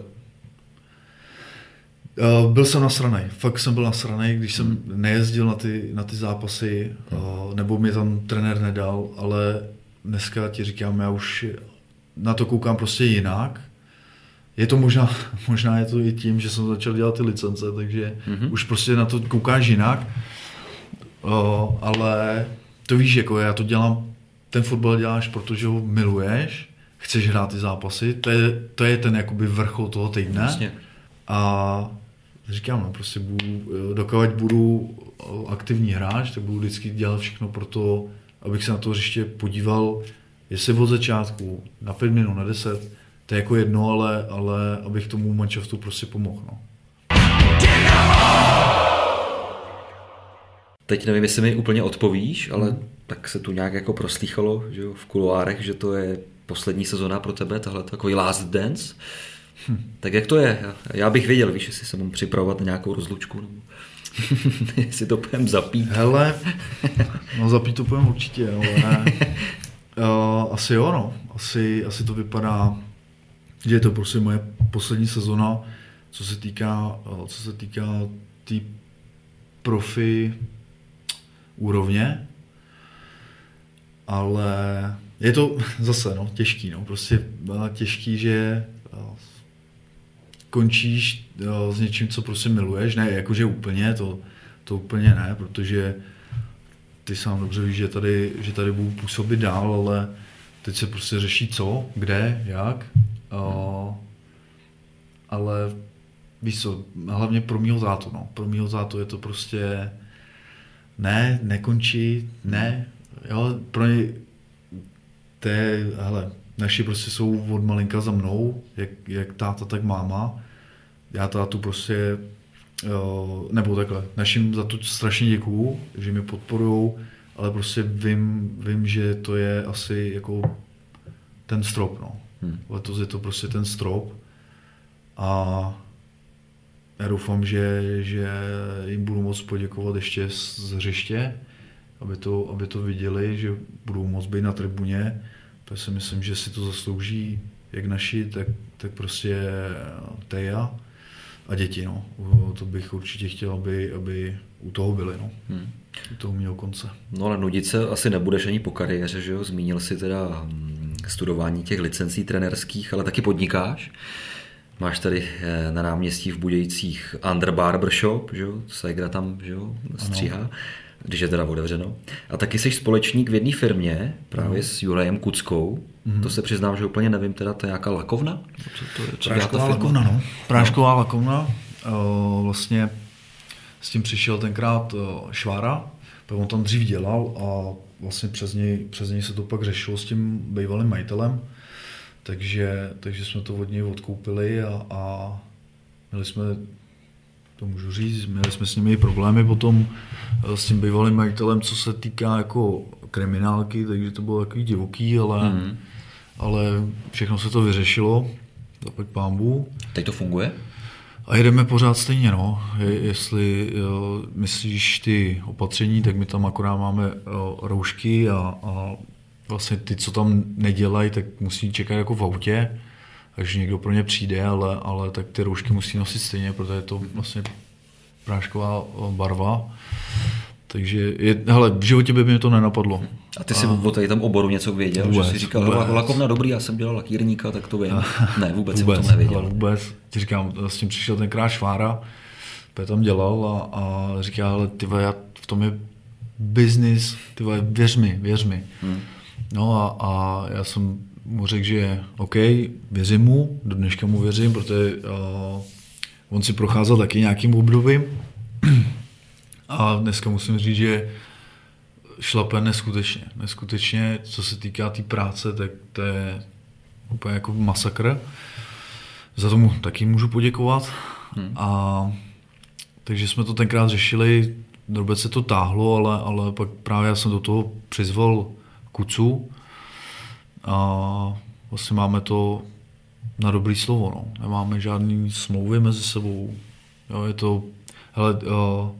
byl jsem nasranej, fakt jsem byl nasranej, když jsem nejezdil na ty, na ty zápasy, uh, nebo mi tam trenér nedal, ale dneska ti říkám, já už na to koukám prostě jinak, je to možná, možná je to i tím, že jsem začal dělat ty licence, takže mm-hmm. už prostě na to koukáš jinak. O, ale to víš, jako já to dělám, ten fotbal děláš, protože ho miluješ, chceš hrát ty zápasy, to je, to je ten jakoby vrchol toho týdne. Vlastně. A říkám, no prostě budu, dokud budu aktivní hráč, tak budu vždycky dělat všechno pro to, abych se na to hřiště podíval, jestli od začátku, na pět minut, na deset, to je jako jedno, ale, ale abych tomu manšaftu prostě pomohl. No. Teď nevím, jestli mi úplně odpovíš, ale hmm. tak se tu nějak jako proslýchalo že jo, v kuloárech, že to je poslední sezona pro tebe, tahle takový last dance. Hmm. Tak jak to je? Já bych věděl, víš, jestli se mám připravovat na nějakou rozlučku. Nebo... jestli to půjdem zapít. Hele, no zapít to půjdem určitě, ale ne. Uh, asi jo, no. Asi, asi to vypadá je to prostě moje poslední sezona, co se týká, co se týká tý profi úrovně, ale je to zase no, těžký, no, prostě těžký, že končíš s něčím, co prostě miluješ, ne jakože úplně, to, to úplně ne, protože ty sám dobře víš, že tady, že tady budu působit dál, ale teď se prostě řeší co, kde, jak O, ale víš co, hlavně pro mýho zátu, no. Pro mýho zátu je to prostě ne, nekončí, ne, jo, pro ně to je, hele, naši prostě jsou od malinka za mnou, jak, jak táta, tak máma. Já tátu prostě nebo takhle, našim za to strašně děkuju, že mě podporují, ale prostě vím, vím, že to je asi jako ten strop, no. Hmm. Letos je to prostě ten strop a já doufám, že, že jim budu moct poděkovat ještě z hřiště, aby to, aby to viděli, že budou moct být na tribuně, protože si myslím, že si to zaslouží jak naši, tak, tak prostě Teja a děti. No. To bych určitě chtěl, aby, aby u toho byli. No. Hmm. U toho měl konce. No ale nudit se asi nebudeš ani po kariéře, že jo? Zmínil si teda hm, studování těch licencí trenerských, ale taky podnikáš. Máš tady eh, na náměstí v Budějcích Under Barber Shop, že jo? Segra tam, že jo, stříhá. Ano když je teda otevřeno. A taky jsi společník v jedné firmě, právě mm. s Jurajem Kuckou. Mm. To se přiznám, že úplně nevím, teda to je nějaká lakovna? To je, co Prášková lakovna, no. Prášková no. lakovna. Vlastně s tím přišel tenkrát uh, Švára, on tam dřív dělal a vlastně přes něj, přes něj se to pak řešilo s tím bývalým majitelem. Takže, takže jsme to od něj odkoupili a, a měli jsme to můžu říct, měli jsme s nimi problémy potom eh, s tím bývalým majitelem, co se týká jako kriminálky, takže to bylo takový divoký, ale, mm. ale všechno se to vyřešilo, zaplať pámbu. Teď to funguje? A jedeme pořád stejně, no. Je, jestli jo, myslíš ty opatření, tak my tam akorát máme jo, roušky a, a vlastně ty, co tam nedělají, tak musí čekat jako v autě takže někdo pro ně přijde, ale, ale tak ty roušky musí nosit stejně, protože je to vlastně prášková barva. Takže je, hele, v životě by mi to nenapadlo. A ty jsi a... o tady tam oboru něco věděl? Vůbec, že jsi říkal, vůbec. lakovna dobrý, já jsem dělal lakírníka, tak to vím. ne, vůbec, vůbec jsem to nevěděl. Vůbec, ti říkám, s tím přišel ten kráš Švára, tam dělal a, a říká, ale ty já v tom je biznis, ty věř mi, věř mi. Hmm. No a, a já jsem mu řekl, že OK, věřím mu, do dneška mu věřím, protože uh, on si procházel taky nějakým obdobím a dneska musím říct, že šlape neskutečně. Neskutečně, co se týká té tý práce, tak to je úplně jako masakr. Za tomu taky můžu poděkovat. Hmm. A takže jsme to tenkrát řešili, drobec se to táhlo, ale, ale pak právě já jsem do toho přizval Kucu, a vlastně máme to na dobrý slovo. No. Nemáme žádný smlouvy mezi sebou. Jo, je to, hele, uh,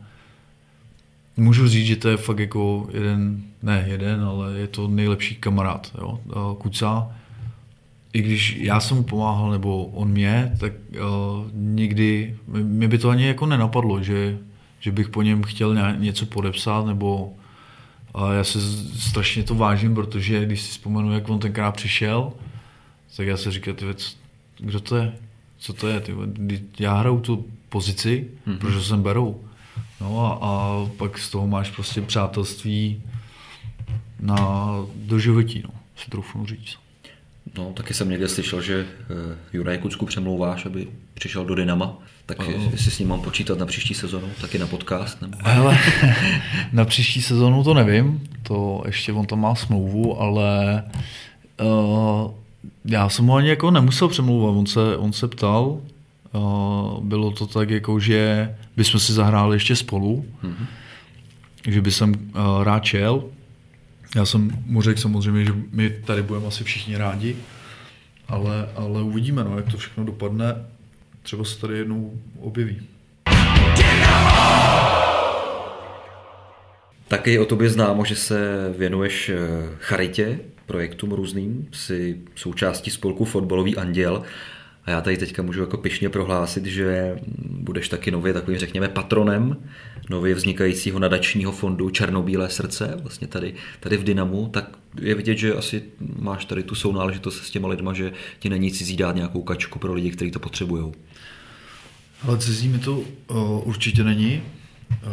můžu říct, že to je fakt jako jeden, ne jeden, ale je to nejlepší kamarád. Jo. Uh, Kuca, i když já jsem mu pomáhal, nebo on mě, tak uh, nikdy, mě by to ani jako nenapadlo, že, že bych po něm chtěl něco podepsat, nebo a já se strašně to vážím, protože když si vzpomenu, jak on tenkrát přišel, tak já se říkám, ty věc, kdo to je? Co to je? Ty, já hraju tu pozici, mm-hmm. protože jsem berou. No a, a pak z toho máš prostě přátelství na doživotí, no, si troufnu říct. No, taky jsem někde slyšel, že uh, Juraj Kucku přemlouváš, aby přišel do Dynama. Tak uh, jestli s ním mám počítat na příští sezonu, taky na podcast? Nebo... Hele, na příští sezonu to nevím, to ještě on tam má smlouvu, ale uh, já jsem ho ani jako nemusel přemlouvat, on se, on se ptal, bylo to tak jako, že bychom si zahráli ještě spolu, mm-hmm. že by jsem uh, rád čel, já jsem mu řekl samozřejmě, že my tady budeme asi všichni rádi, ale, ale uvidíme, no, jak to všechno dopadne. Třeba se tady jednou objeví. Taky o tobě známo, že se věnuješ eh, charitě, projektům různým, jsi součástí spolku Fotbalový anděl a já tady teďka můžu jako pišně prohlásit, že budeš taky nově takovým, řekněme, patronem nově vznikajícího nadačního fondu Černobílé srdce, vlastně tady, tady v Dynamu, tak je vidět, že asi máš tady tu sounáležitost s těma lidma, že ti není cizí dát nějakou kačku pro lidi, kteří to potřebují. Ale cizí mi to o, určitě není.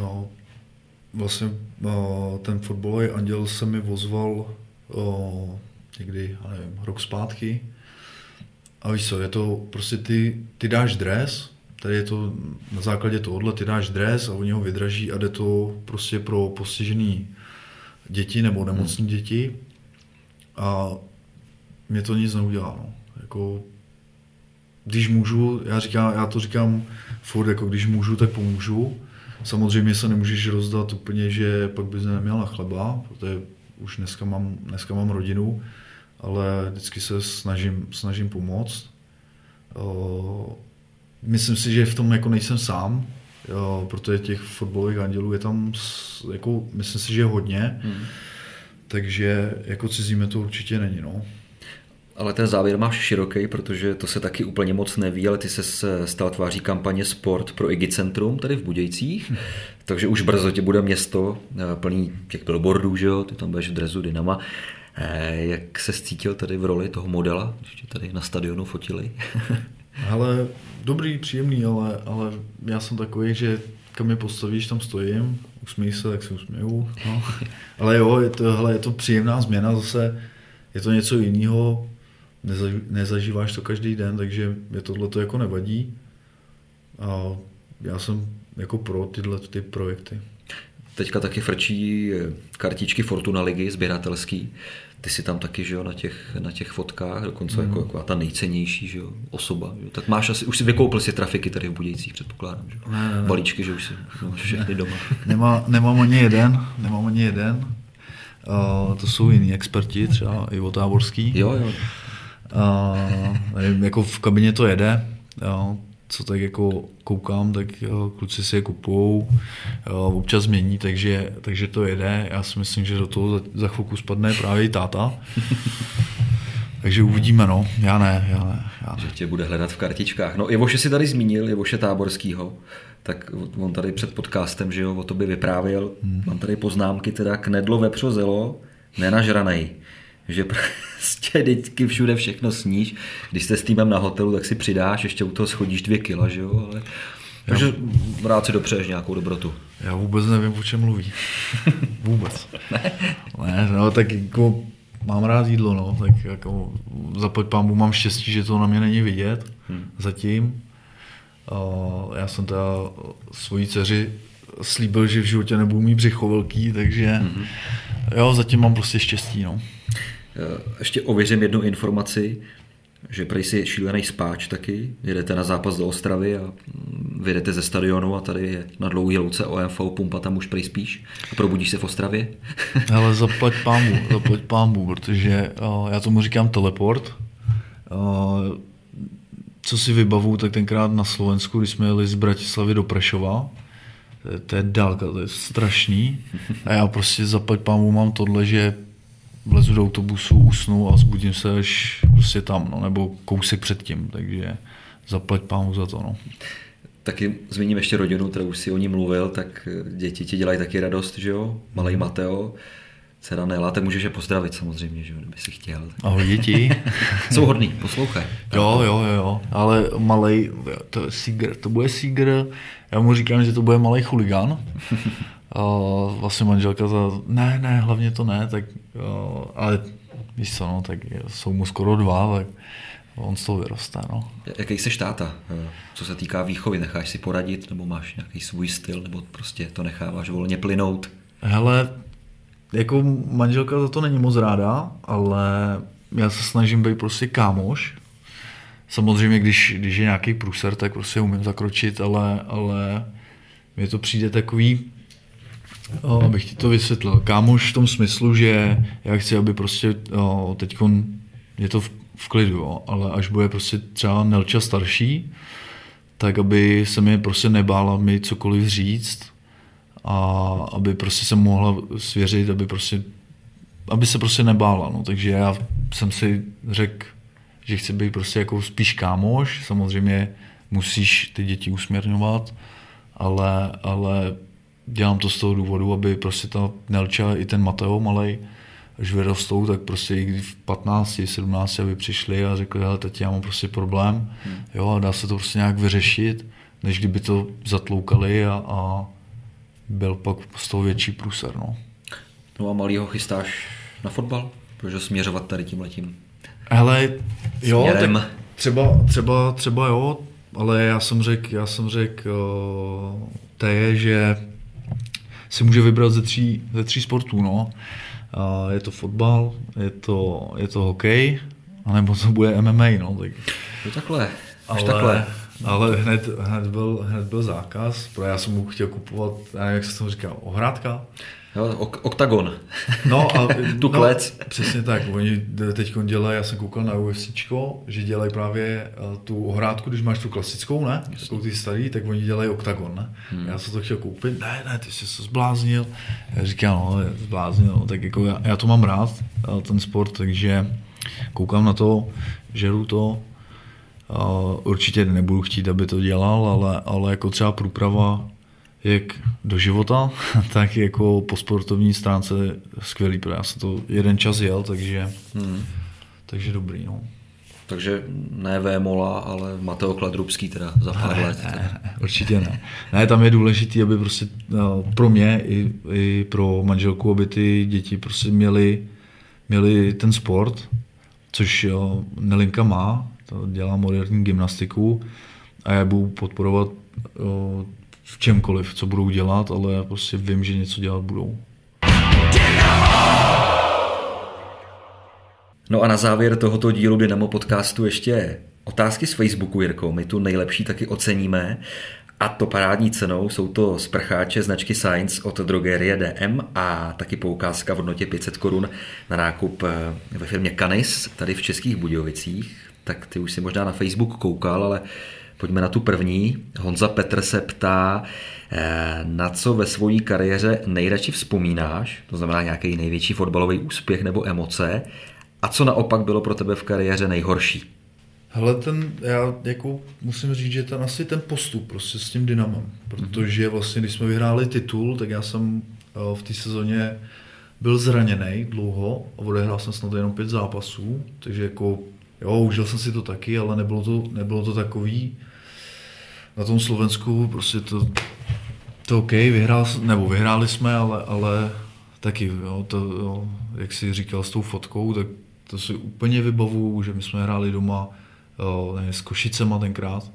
O, vlastně o, ten fotbalový anděl se mi vozval o, někdy, nevím, rok zpátky, a víš co, je to prostě ty, ty dáš dres, tady je to na základě tohohle, ty dáš dres a oni ho vydraží a jde to prostě pro postižený děti nebo nemocní hmm. děti a mě to nic neudělá. No. Jako, když můžu, já, říkám, já to říkám furt, jako když můžu, tak pomůžu. Samozřejmě se nemůžeš rozdat úplně, že pak bys neměl na chleba, protože už dneska mám, dneska mám rodinu, ale vždycky se snažím, snažím pomoct. Myslím si, že v tom jako nejsem sám, jo, protože těch fotbalových andělů je tam, jako, myslím si, že hodně, hmm. takže jako cizíme to určitě není. No. Ale ten závěr máš široký, protože to se taky úplně moc neví, ale ty se stal tváří kampaně Sport pro Igi Centrum tady v Budějcích, takže už brzo tě bude město eh, plný těch billboardů, že jo, ty tam budeš v drezu Dynama. Eh, jak se cítil tady v roli toho modela, když tě tady na stadionu fotili? Ale dobrý, příjemný, ale, ale já jsem takový, že kam mě postavíš, tam stojím, usměj se, tak se usměju. No. Ale jo, je to, hele, je to příjemná změna, zase je to něco jiného, nezažíváš to každý den, takže mě tohle to jako nevadí. A já jsem jako pro tyhle ty projekty. Teďka taky frčí kartičky Fortuna ligy sběratelský. Ty jsi tam taky, že jo, na těch, na těch fotkách, dokonce mm. jako, jako ta nejcennější, že jo, osoba. Že jo. Tak máš asi, už si vykoupil si trafiky tady v Budějcích, předpokládám, že jo. Ne, ne, ne. Balíčky, že už si máš všechny doma. Nemá, nemám ani jeden, nemám ani jeden. Uh, to jsou jiní experti, třeba Ivo Táborský. Jo, jo. Uh, jako v kabině to jede, jo co tak jako koukám, tak jo, kluci si je kupujou, občas změní, takže, takže to jede. Já si myslím, že do toho za, za chvilku spadne právě i táta. Takže uvidíme, no. Já ne, já ne. Já ne. Že tě bude hledat v kartičkách. No Ivoše si tady zmínil, Ivoše Táborskýho, tak on tady před podcastem, že jo, o tobě vyprávěl. Hmm. Mám tady poznámky teda knedlo, vepřo, zelo, nenažranej že prostě vždycky všude všechno sníš. Když jste s týmem na hotelu, tak si přidáš, ještě u toho schodíš dvě kila, že jo, ale... Takže rád si dopřeješ nějakou dobrotu. Já vůbec nevím, o čem mluví. vůbec. ne? ne, no tak jako mám rád jídlo, no, tak jako zaplať pámu mám štěstí, že to na mě není vidět hmm. zatím. Uh, já jsem teda svojí dceři slíbil, že v životě nebudu mít břicho velký, takže hmm. jo, zatím mám prostě štěstí, no. Eh, ještě ověřím jednu informaci, že prej si šílený spáč taky, jedete na zápas do Ostravy a mm, vyjedete ze stadionu a tady je na dlouhé louce OMV pumpa, tam už prej spíš a probudíš se v Ostravě. Ale zaplať pámu, zaplať pámu, protože uh, já tomu říkám teleport. Uh, co si vybavu, tak tenkrát na Slovensku, když jsme jeli z Bratislavy do Prešova, to je, to je dálka, to je strašný. A já prostě zaplať pámu mám tohle, že vlezu do autobusu, usnu a zbudím se až prostě tam, no, nebo kousek předtím, takže zaplať pámu za to. No. Taky zmíním ještě rodinu, kterou už si o ní mluvil, tak děti ti dělají taky radost, že jo? Malý mhm. Mateo, dcera Nela, tak můžeš je pozdravit samozřejmě, že jo, kdyby si chtěl. Ahoj děti. Jsou hodný, poslouchej. Jo, jo, jo, ale malej, to je Seager, to bude Seager, já mu říkám, že to bude malý chuligán. A vlastně manželka za, ne, ne, hlavně to ne, tak, ale víš co, no, tak jsou mu skoro dva, tak on z toho vyroste. No. Jaký jsi táta, co se týká výchovy? Necháš si poradit, nebo máš nějaký svůj styl, nebo prostě to necháváš volně plynout? Hele, jako manželka za to není moc ráda, ale já se snažím být prostě kámoš. Samozřejmě, když, když je nějaký průser, tak prostě umím zakročit, ale, ale mně to přijde takový, O, abych ti to vysvětlil. Kámoš v tom smyslu, že já chci, aby prostě teď je to v, v klidu, jo, ale až bude prostě třeba Nelča starší, tak aby se mi prostě nebála mi cokoliv říct a aby prostě se mohla svěřit, aby prostě aby se prostě nebála, no. takže já jsem si řekl, že chci být prostě jako spíš kámoš, samozřejmě musíš ty děti usměrňovat, ale, ale dělám to z toho důvodu, aby prostě ta Nelča i ten Mateo malej, až vyrostou, tak prostě i v 15, 17, aby přišli a řekli, hele, teď já mám prostě problém, hmm. jo, a dá se to prostě nějak vyřešit, než kdyby to zatloukali a, a byl pak z toho větší průser, no. No a malýho chystáš na fotbal? Protože směřovat tady tím letím. Hele, jo, Směrem. tak třeba, třeba, třeba jo, ale já jsem řekl, já jsem řekl uh, té, že si může vybrat ze tří, ze tří sportů. No. A je to fotbal, je to, je to hokej, anebo to bude MMA. No, tak. To takhle. ale, takhle. ale hned, hned, byl, hned byl zákaz, protože já jsem mu chtěl kupovat, jak se to říká, ohrádka. Jo, ok- oktagon. No a tu no, klec. Přesně tak. Oni teď dělají, já jsem koukal na UFC, že dělají právě eh, tu ohrádku, když máš tu klasickou, ne? Takovou ty starý, tak oni dělají oktagon, ne? Hmm. Já jsem to chtěl koupit, ne, ne, ty jsi se zbláznil. Já říkám, no, zbláznil, tak jako já, já, to mám rád, eh, ten sport, takže koukám na to, žeru to, Uh, určitě nebudu chtít, aby to dělal, ale, ale jako třeba průprava jak do života, tak jako po sportovní stránce skvělý, protože já jsem to jeden čas jel, takže, hmm. takže dobrý. No. Takže ne Vémola, ale Mateo Kladrubský teda za pár ne, let. Ne, ne, určitě ne. Ne, tam je důležité, aby prostě no, pro mě i, i pro manželku, aby ty děti prostě měly, měly ten sport, což jo, Nelinka má, to dělá moderní gymnastiku a já budu podporovat jo, v čemkoliv, co budou dělat, ale já prostě vím, že něco dělat budou. No a na závěr tohoto dílu Dynamo podcastu ještě otázky z Facebooku, Jirko. My tu nejlepší taky oceníme. A to parádní cenou jsou to sprcháče značky Science od drogerie DM a taky poukázka v hodnotě 500 korun na nákup eh, ve firmě Canis tady v Českých Budějovicích. Tak ty už si možná na Facebook koukal, ale Pojďme na tu první. Honza Petr se ptá, eh, na co ve své kariéře nejradši vzpomínáš, to znamená nějaký největší fotbalový úspěch nebo emoce, a co naopak bylo pro tebe v kariéře nejhorší? Hele, ten, já jako musím říct, že ten asi ten postup prostě s tím Dynamem, protože vlastně, když jsme vyhráli titul, tak já jsem eh, v té sezóně byl zraněný dlouho a odehrál jsem snad jenom pět zápasů, takže jako jo, užil jsem si to taky, ale nebylo to, nebylo to takový, na tom Slovensku prostě to, to OK, vyhrál, nebo vyhráli jsme, ale, ale taky, jo, to, jo, jak jsi říkal s tou fotkou, tak to si úplně vybavu, že my jsme hráli doma jo, ne, s Košicema tenkrát.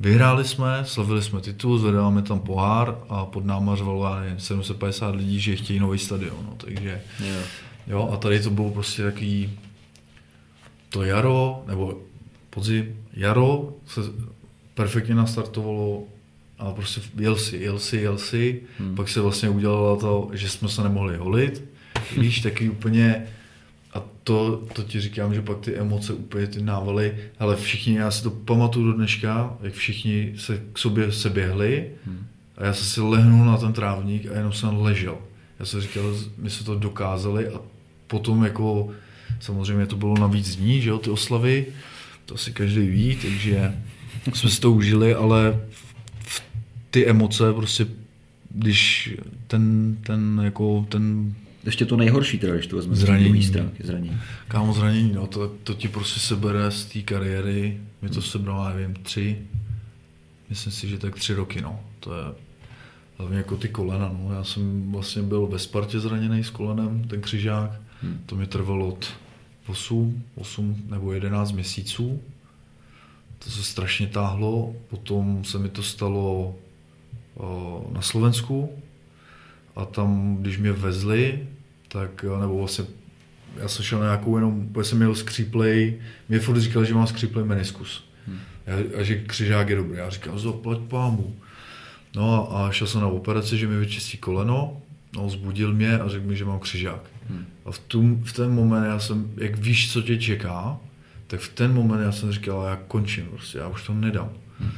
Vyhráli jsme, slavili jsme titul, zvedáme tam pohár a pod náma řvalo 750 lidí, že chtějí nový stadion. No, takže, yeah. jo, a tady to bylo prostě takový to jaro, nebo podzim, jaro se perfektně nastartovalo a prostě jel si, jel si, jel si, hmm. pak se vlastně udělalo to, že jsme se nemohli holit, víš, taky úplně a to, to ti říkám, že pak ty emoce úplně ty návaly, ale všichni, já si to pamatuju do dneška, jak všichni se k sobě se běhli hmm. a já jsem si lehnul na ten trávník a jenom jsem ležel. Já jsem říkal, my se to dokázali a potom jako samozřejmě to bylo na víc dní, že jo, ty oslavy, to si každý ví, takže jsme si to užili, ale v ty emoce prostě, když ten, ten jako ten ještě to nejhorší teda, když to vezme zranění. stránky, zranění. Kámo, zranění, no, to, to ti prostě sebere z té kariéry, mi to sebralo, nevím, tři, myslím si, že tak tři roky, no, to je hlavně jako ty kolena, no, já jsem vlastně byl ve Spartě zraněný s kolenem, ten křižák, hmm. to mi trvalo od 8, 8 nebo 11 měsíců, to se strašně táhlo, potom se mi to stalo na Slovensku a tam, když mě vezli, tak, nebo vlastně já jsem šel na nějakou jenom, protože jsem měl skříplej, mě furt říkal, že mám skříplej meniskus. Hmm. A, a že křižák je dobrý. Já říkal, zaplať pámu. No a šel jsem na operaci, že mi vyčistí koleno, no, zbudil mě a řekl mi, že mám křižák. Hmm. A v, tom, v ten moment já jsem, jak víš, co tě čeká, tak v ten moment já jsem říkal, já končím, prostě, já už to nedám. Hmm.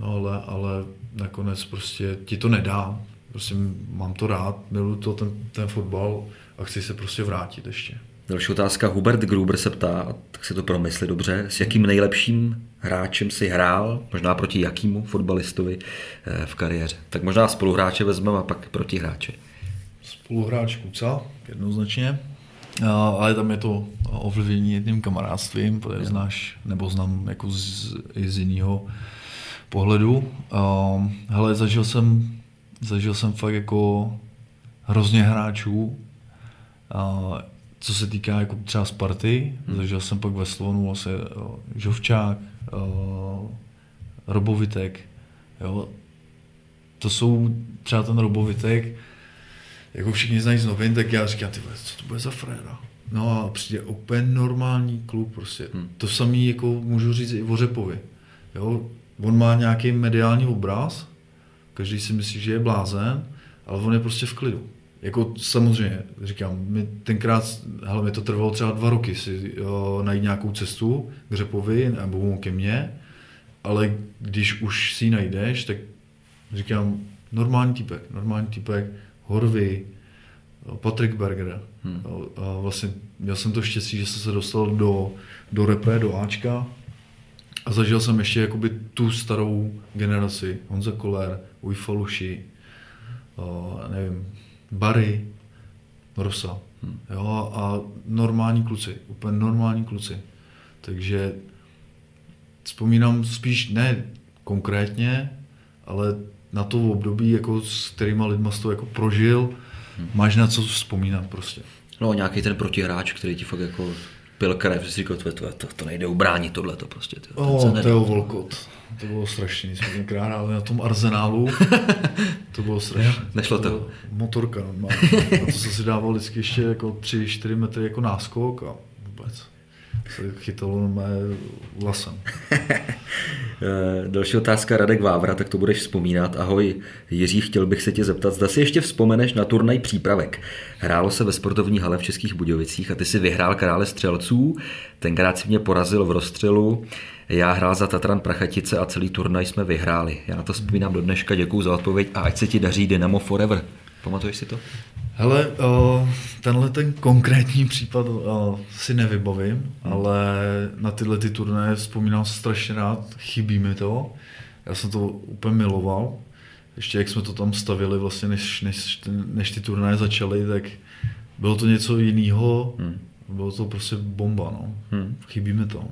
No ale, ale nakonec prostě ti to nedá. Prostě mám to rád, miluji to ten, ten fotbal a chci se prostě vrátit ještě. Další otázka. Hubert Gruber se ptá, tak si to promysli dobře, s jakým nejlepším hráčem si hrál, možná proti jakýmu fotbalistovi eh, v kariéře. Tak možná spoluhráče vezmeme a pak proti hráče. Spoluhráč Kuca, jednoznačně. Ale tam je to ovlivnění jedním kamarádstvím, protože znáš, nebo znám jako z, i z jiného pohledu. Hele, zažil jsem, zažil jsem fakt jako hrozně hráčů, co se týká jako třeba Sparty, hmm. zažil jsem pak ve Slovenu vlastně Žovčák, Robovitek, jo. To jsou třeba ten Robovitek, jako všichni znají z novin, tak já říkám, ty co to bude za fréra? No a přijde úplně normální kluk prostě. Hmm. To samý jako můžu říct i o Řepovi. Jo? On má nějaký mediální obraz, každý si myslí, že je blázen, ale on je prostě v klidu. Jako samozřejmě, říkám, mi tenkrát, hele, mi to trvalo třeba dva roky si jo, najít nějakou cestu k Řepovi nebo ke mně, ale když už si ji najdeš, tak říkám, normální typek, normální typek, Horvy, Patrick Berger. Hmm. A vlastně měl jsem to štěstí, že jsem se dostal do, do repre, do Ačka a zažil jsem ještě jakoby tu starou generaci. Honza Koller, Ujfa Luši, nevím, Barry, Rosa. Hmm. Jo, a normální kluci, úplně normální kluci. Takže vzpomínám spíš ne konkrétně, ale na to období, jako s kterýma lidma to jako prožil, hmm. máš na co vzpomínat prostě. No nějaký ten protihráč, který ti fakt jako pil krev, že si říkal, to, to, to, to nejde ubránit tohle, to prostě. To, oh, Teo Volkot, to bylo strašný, jsme tenkrát hráli na tom arzenálu, to bylo strašné. Nešlo to? to motorka, no, na to se si dával vždycky ještě jako 3-4 metry jako náskok a se chytalo mé vlasem. Eh, další otázka Radek Vávra, tak to budeš vzpomínat. Ahoj Jiří, chtěl bych se tě zeptat, zda si ještě vzpomeneš na turnaj přípravek. Hrálo se ve sportovní hale v Českých Budějovicích a ty si vyhrál krále střelců. Tenkrát si mě porazil v rozstřelu. Já hrál za Tatran Prachatice a celý turnaj jsme vyhráli. Já na to vzpomínám do dneška, děkuji za odpověď a ať se ti daří Dynamo Forever. Pamatuješ si to? Hele, tenhle ten konkrétní případ si nevybavím, ale na tyhle ty turné vzpomínám strašně rád, chybí mi to. Já jsem to úplně miloval. Ještě jak jsme to tam stavili, vlastně než, než, než ty turné začaly, tak bylo to něco jiného. Hmm. Bylo to prostě bomba, no. Hmm. Chybí mi to.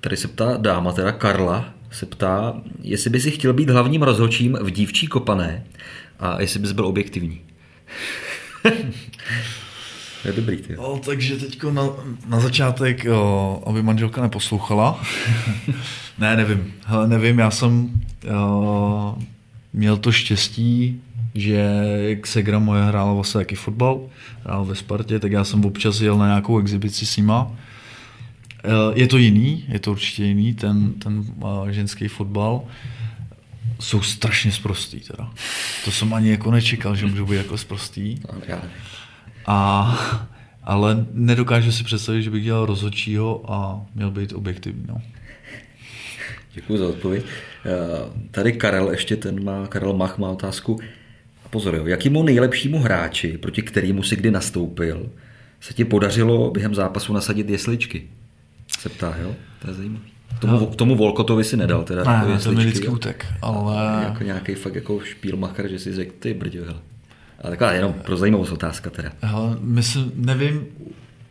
Tady se ptá dáma, teda Karla, se ptá, jestli by si chtěl být hlavním rozhodčím v dívčí kopané a jestli bys byl objektivní. je dobrý, ty. No, takže teď na, na začátek, jo, aby manželka neposlouchala. ne, nevím. Hele, nevím, já jsem jo, měl to štěstí, že jak Segra moje hrála vlastně taky fotbal, hrál ve Spartě, tak já jsem občas jel na nějakou exibici s nima. Je to jiný, je to určitě jiný, ten, ten ženský fotbal jsou strašně sprostý teda. To jsem ani jako nečekal, že můžu být jako sprostý. A, ale nedokážu si představit, že bych dělal rozhodčího a měl být objektivní. No. Děkuji za odpověď. Eh, tady Karel ještě ten má, Karel Mach má otázku. A pozor, jo, jakýmu nejlepšímu hráči, proti kterému si kdy nastoupil, se ti podařilo během zápasu nasadit jesličky? Se ptá, jo? To je zajímavé. Tomu, k tomu Volkotovi si nedal teda. Ne, jako to mi vždycky utek, ale... Jako nějaký fakt jako špílmacher, že si řekl, ty brdě, hele. A taková jenom pro zajímavost otázka teda. Hele, myslím, nevím,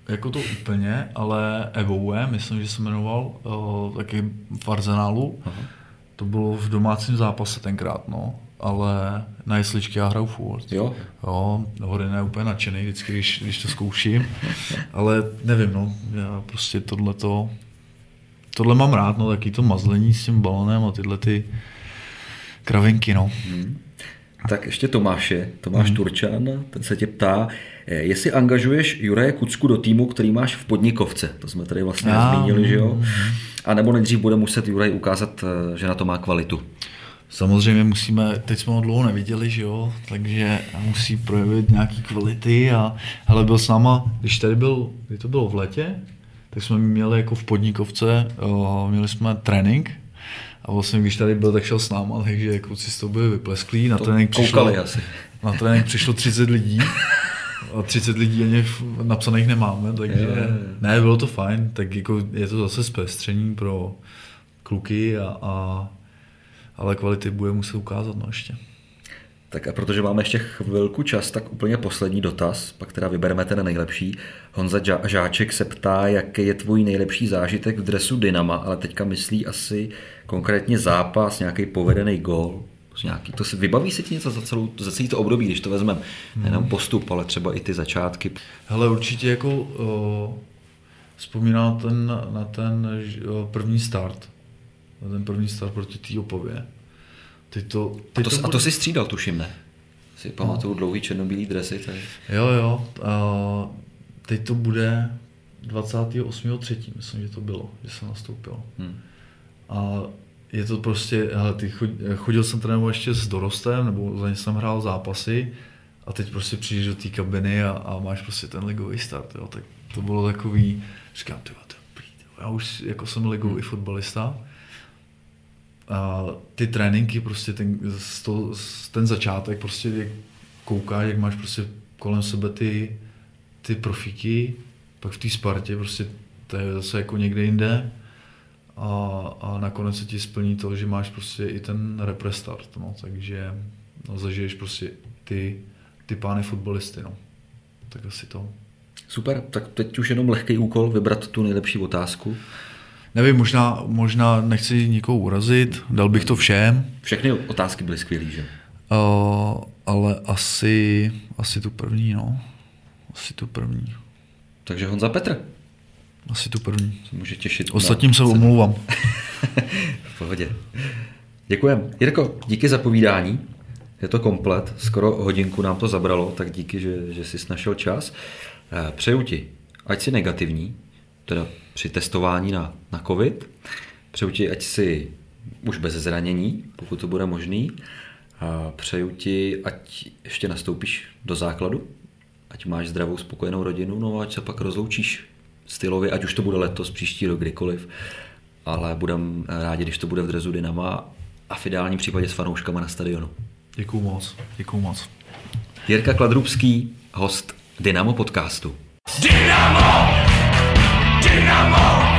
jako to úplně, ale Evoue, myslím, že se jmenoval uh, taky v Arzenálu. Aha. To bylo v domácím zápase tenkrát, no. Ale na jesličky já hraju furt. Jo? Jo, Horin je úplně nadšený vždycky, když, když to zkouším. ale nevím, no, já prostě tohleto tohle mám rád, no, taky to mazlení s tím balonem a tyhle ty kravinky, no. Hmm. Tak ještě Tomáše, Tomáš hmm. Turčan, ten se tě ptá, eh, jestli angažuješ Juraje Kucku do týmu, který máš v Podnikovce, to jsme tady vlastně Já, zmínili, že jo? Hmm. A nebo nejdřív bude muset Juraj ukázat, eh, že na to má kvalitu. Samozřejmě musíme, teď jsme ho dlouho neviděli, že jo, takže musí projevit nějaký kvality a hele, byl s náma, když tady byl, kdy to bylo v letě, tak jsme měli jako v podnikovce, měli jsme trénink a vlastně když tady byl, tak šel s náma, takže kluci z toho byli vyplesklí. Na to trénink, přišlo, asi. na trénink přišlo 30 lidí. A 30 lidí ani napsaných nemáme, takže je, je. ne, bylo to fajn, tak jako je to zase zpestření pro kluky, a, a, ale kvality bude muset ukázat no ještě. Tak a protože máme ještě chvilku čas, tak úplně poslední dotaz, pak teda vybereme ten nejlepší. Honza Žáček se ptá, jaký je tvůj nejlepší zážitek v dresu Dynama, ale teďka myslí asi konkrétně zápas, nějaký povedený gol. Nějaký, to se, vybaví se ti něco za, celou, za celý to období, když to vezmeme, hmm. nejenom postup, ale třeba i ty začátky. Hele, určitě jako uh, vzpomínám ten, na ten uh, první start, na ten první start proti té Opově ty to, ty a, to, to a to si střídal, tuším, ne? Si pamatuju no. dlouhý černobílý dresy. Tady. Jo, jo. A teď to bude 28.3. myslím, že to bylo, že jsem nastoupil. Hmm. A je to prostě, hele, ty chodil jsem trénovat ještě s dorostem, nebo za ně jsem hrál zápasy a teď prostě přijdeš do té kabiny a, a, máš prostě ten ligový start, jo, tak to bylo takový, říkám, ty, já už jako jsem ligový hmm. fotbalista, a ty tréninky, prostě ten, to, ten začátek, prostě jak koukáš, jak máš prostě kolem sebe ty, ty profíky, pak v té Spartě prostě to je zase jako někde jinde a, a nakonec se ti splní to, že máš prostě i ten represtart, no, takže no, zažiješ prostě ty, ty pány fotbalisty, no. Tak asi to. Super, tak teď už jenom lehký úkol vybrat tu nejlepší otázku. Nevím, možná, možná nechci nikoho urazit, dal bych to všem. Všechny otázky byly skvělé, že? Uh, ale asi, asi tu první, no. Asi tu první. Takže Honza Petr. Asi tu první. Se může těšit. Ostatním se omlouvám. v pohodě. Děkujem. Jirko, díky za povídání. Je to komplet, skoro hodinku nám to zabralo, tak díky, že, že jsi našel čas. Eh, přeju ti, ať jsi negativní, teda při testování na, na COVID. Přeju ti, ať jsi už bez zranění, pokud to bude možný. A přeju ti, ať ještě nastoupíš do základu, ať máš zdravou, spokojenou rodinu, no a ať se pak rozloučíš stylově, ať už to bude letos, příští rok, kdykoliv. Ale budem rádi, když to bude v drezu Dynama a v ideálním případě s fanouškama na stadionu. Děkuju moc, děkuju moc. Jirka Kladrubský, host Dynamo podcastu. Dynamo! Dynamo!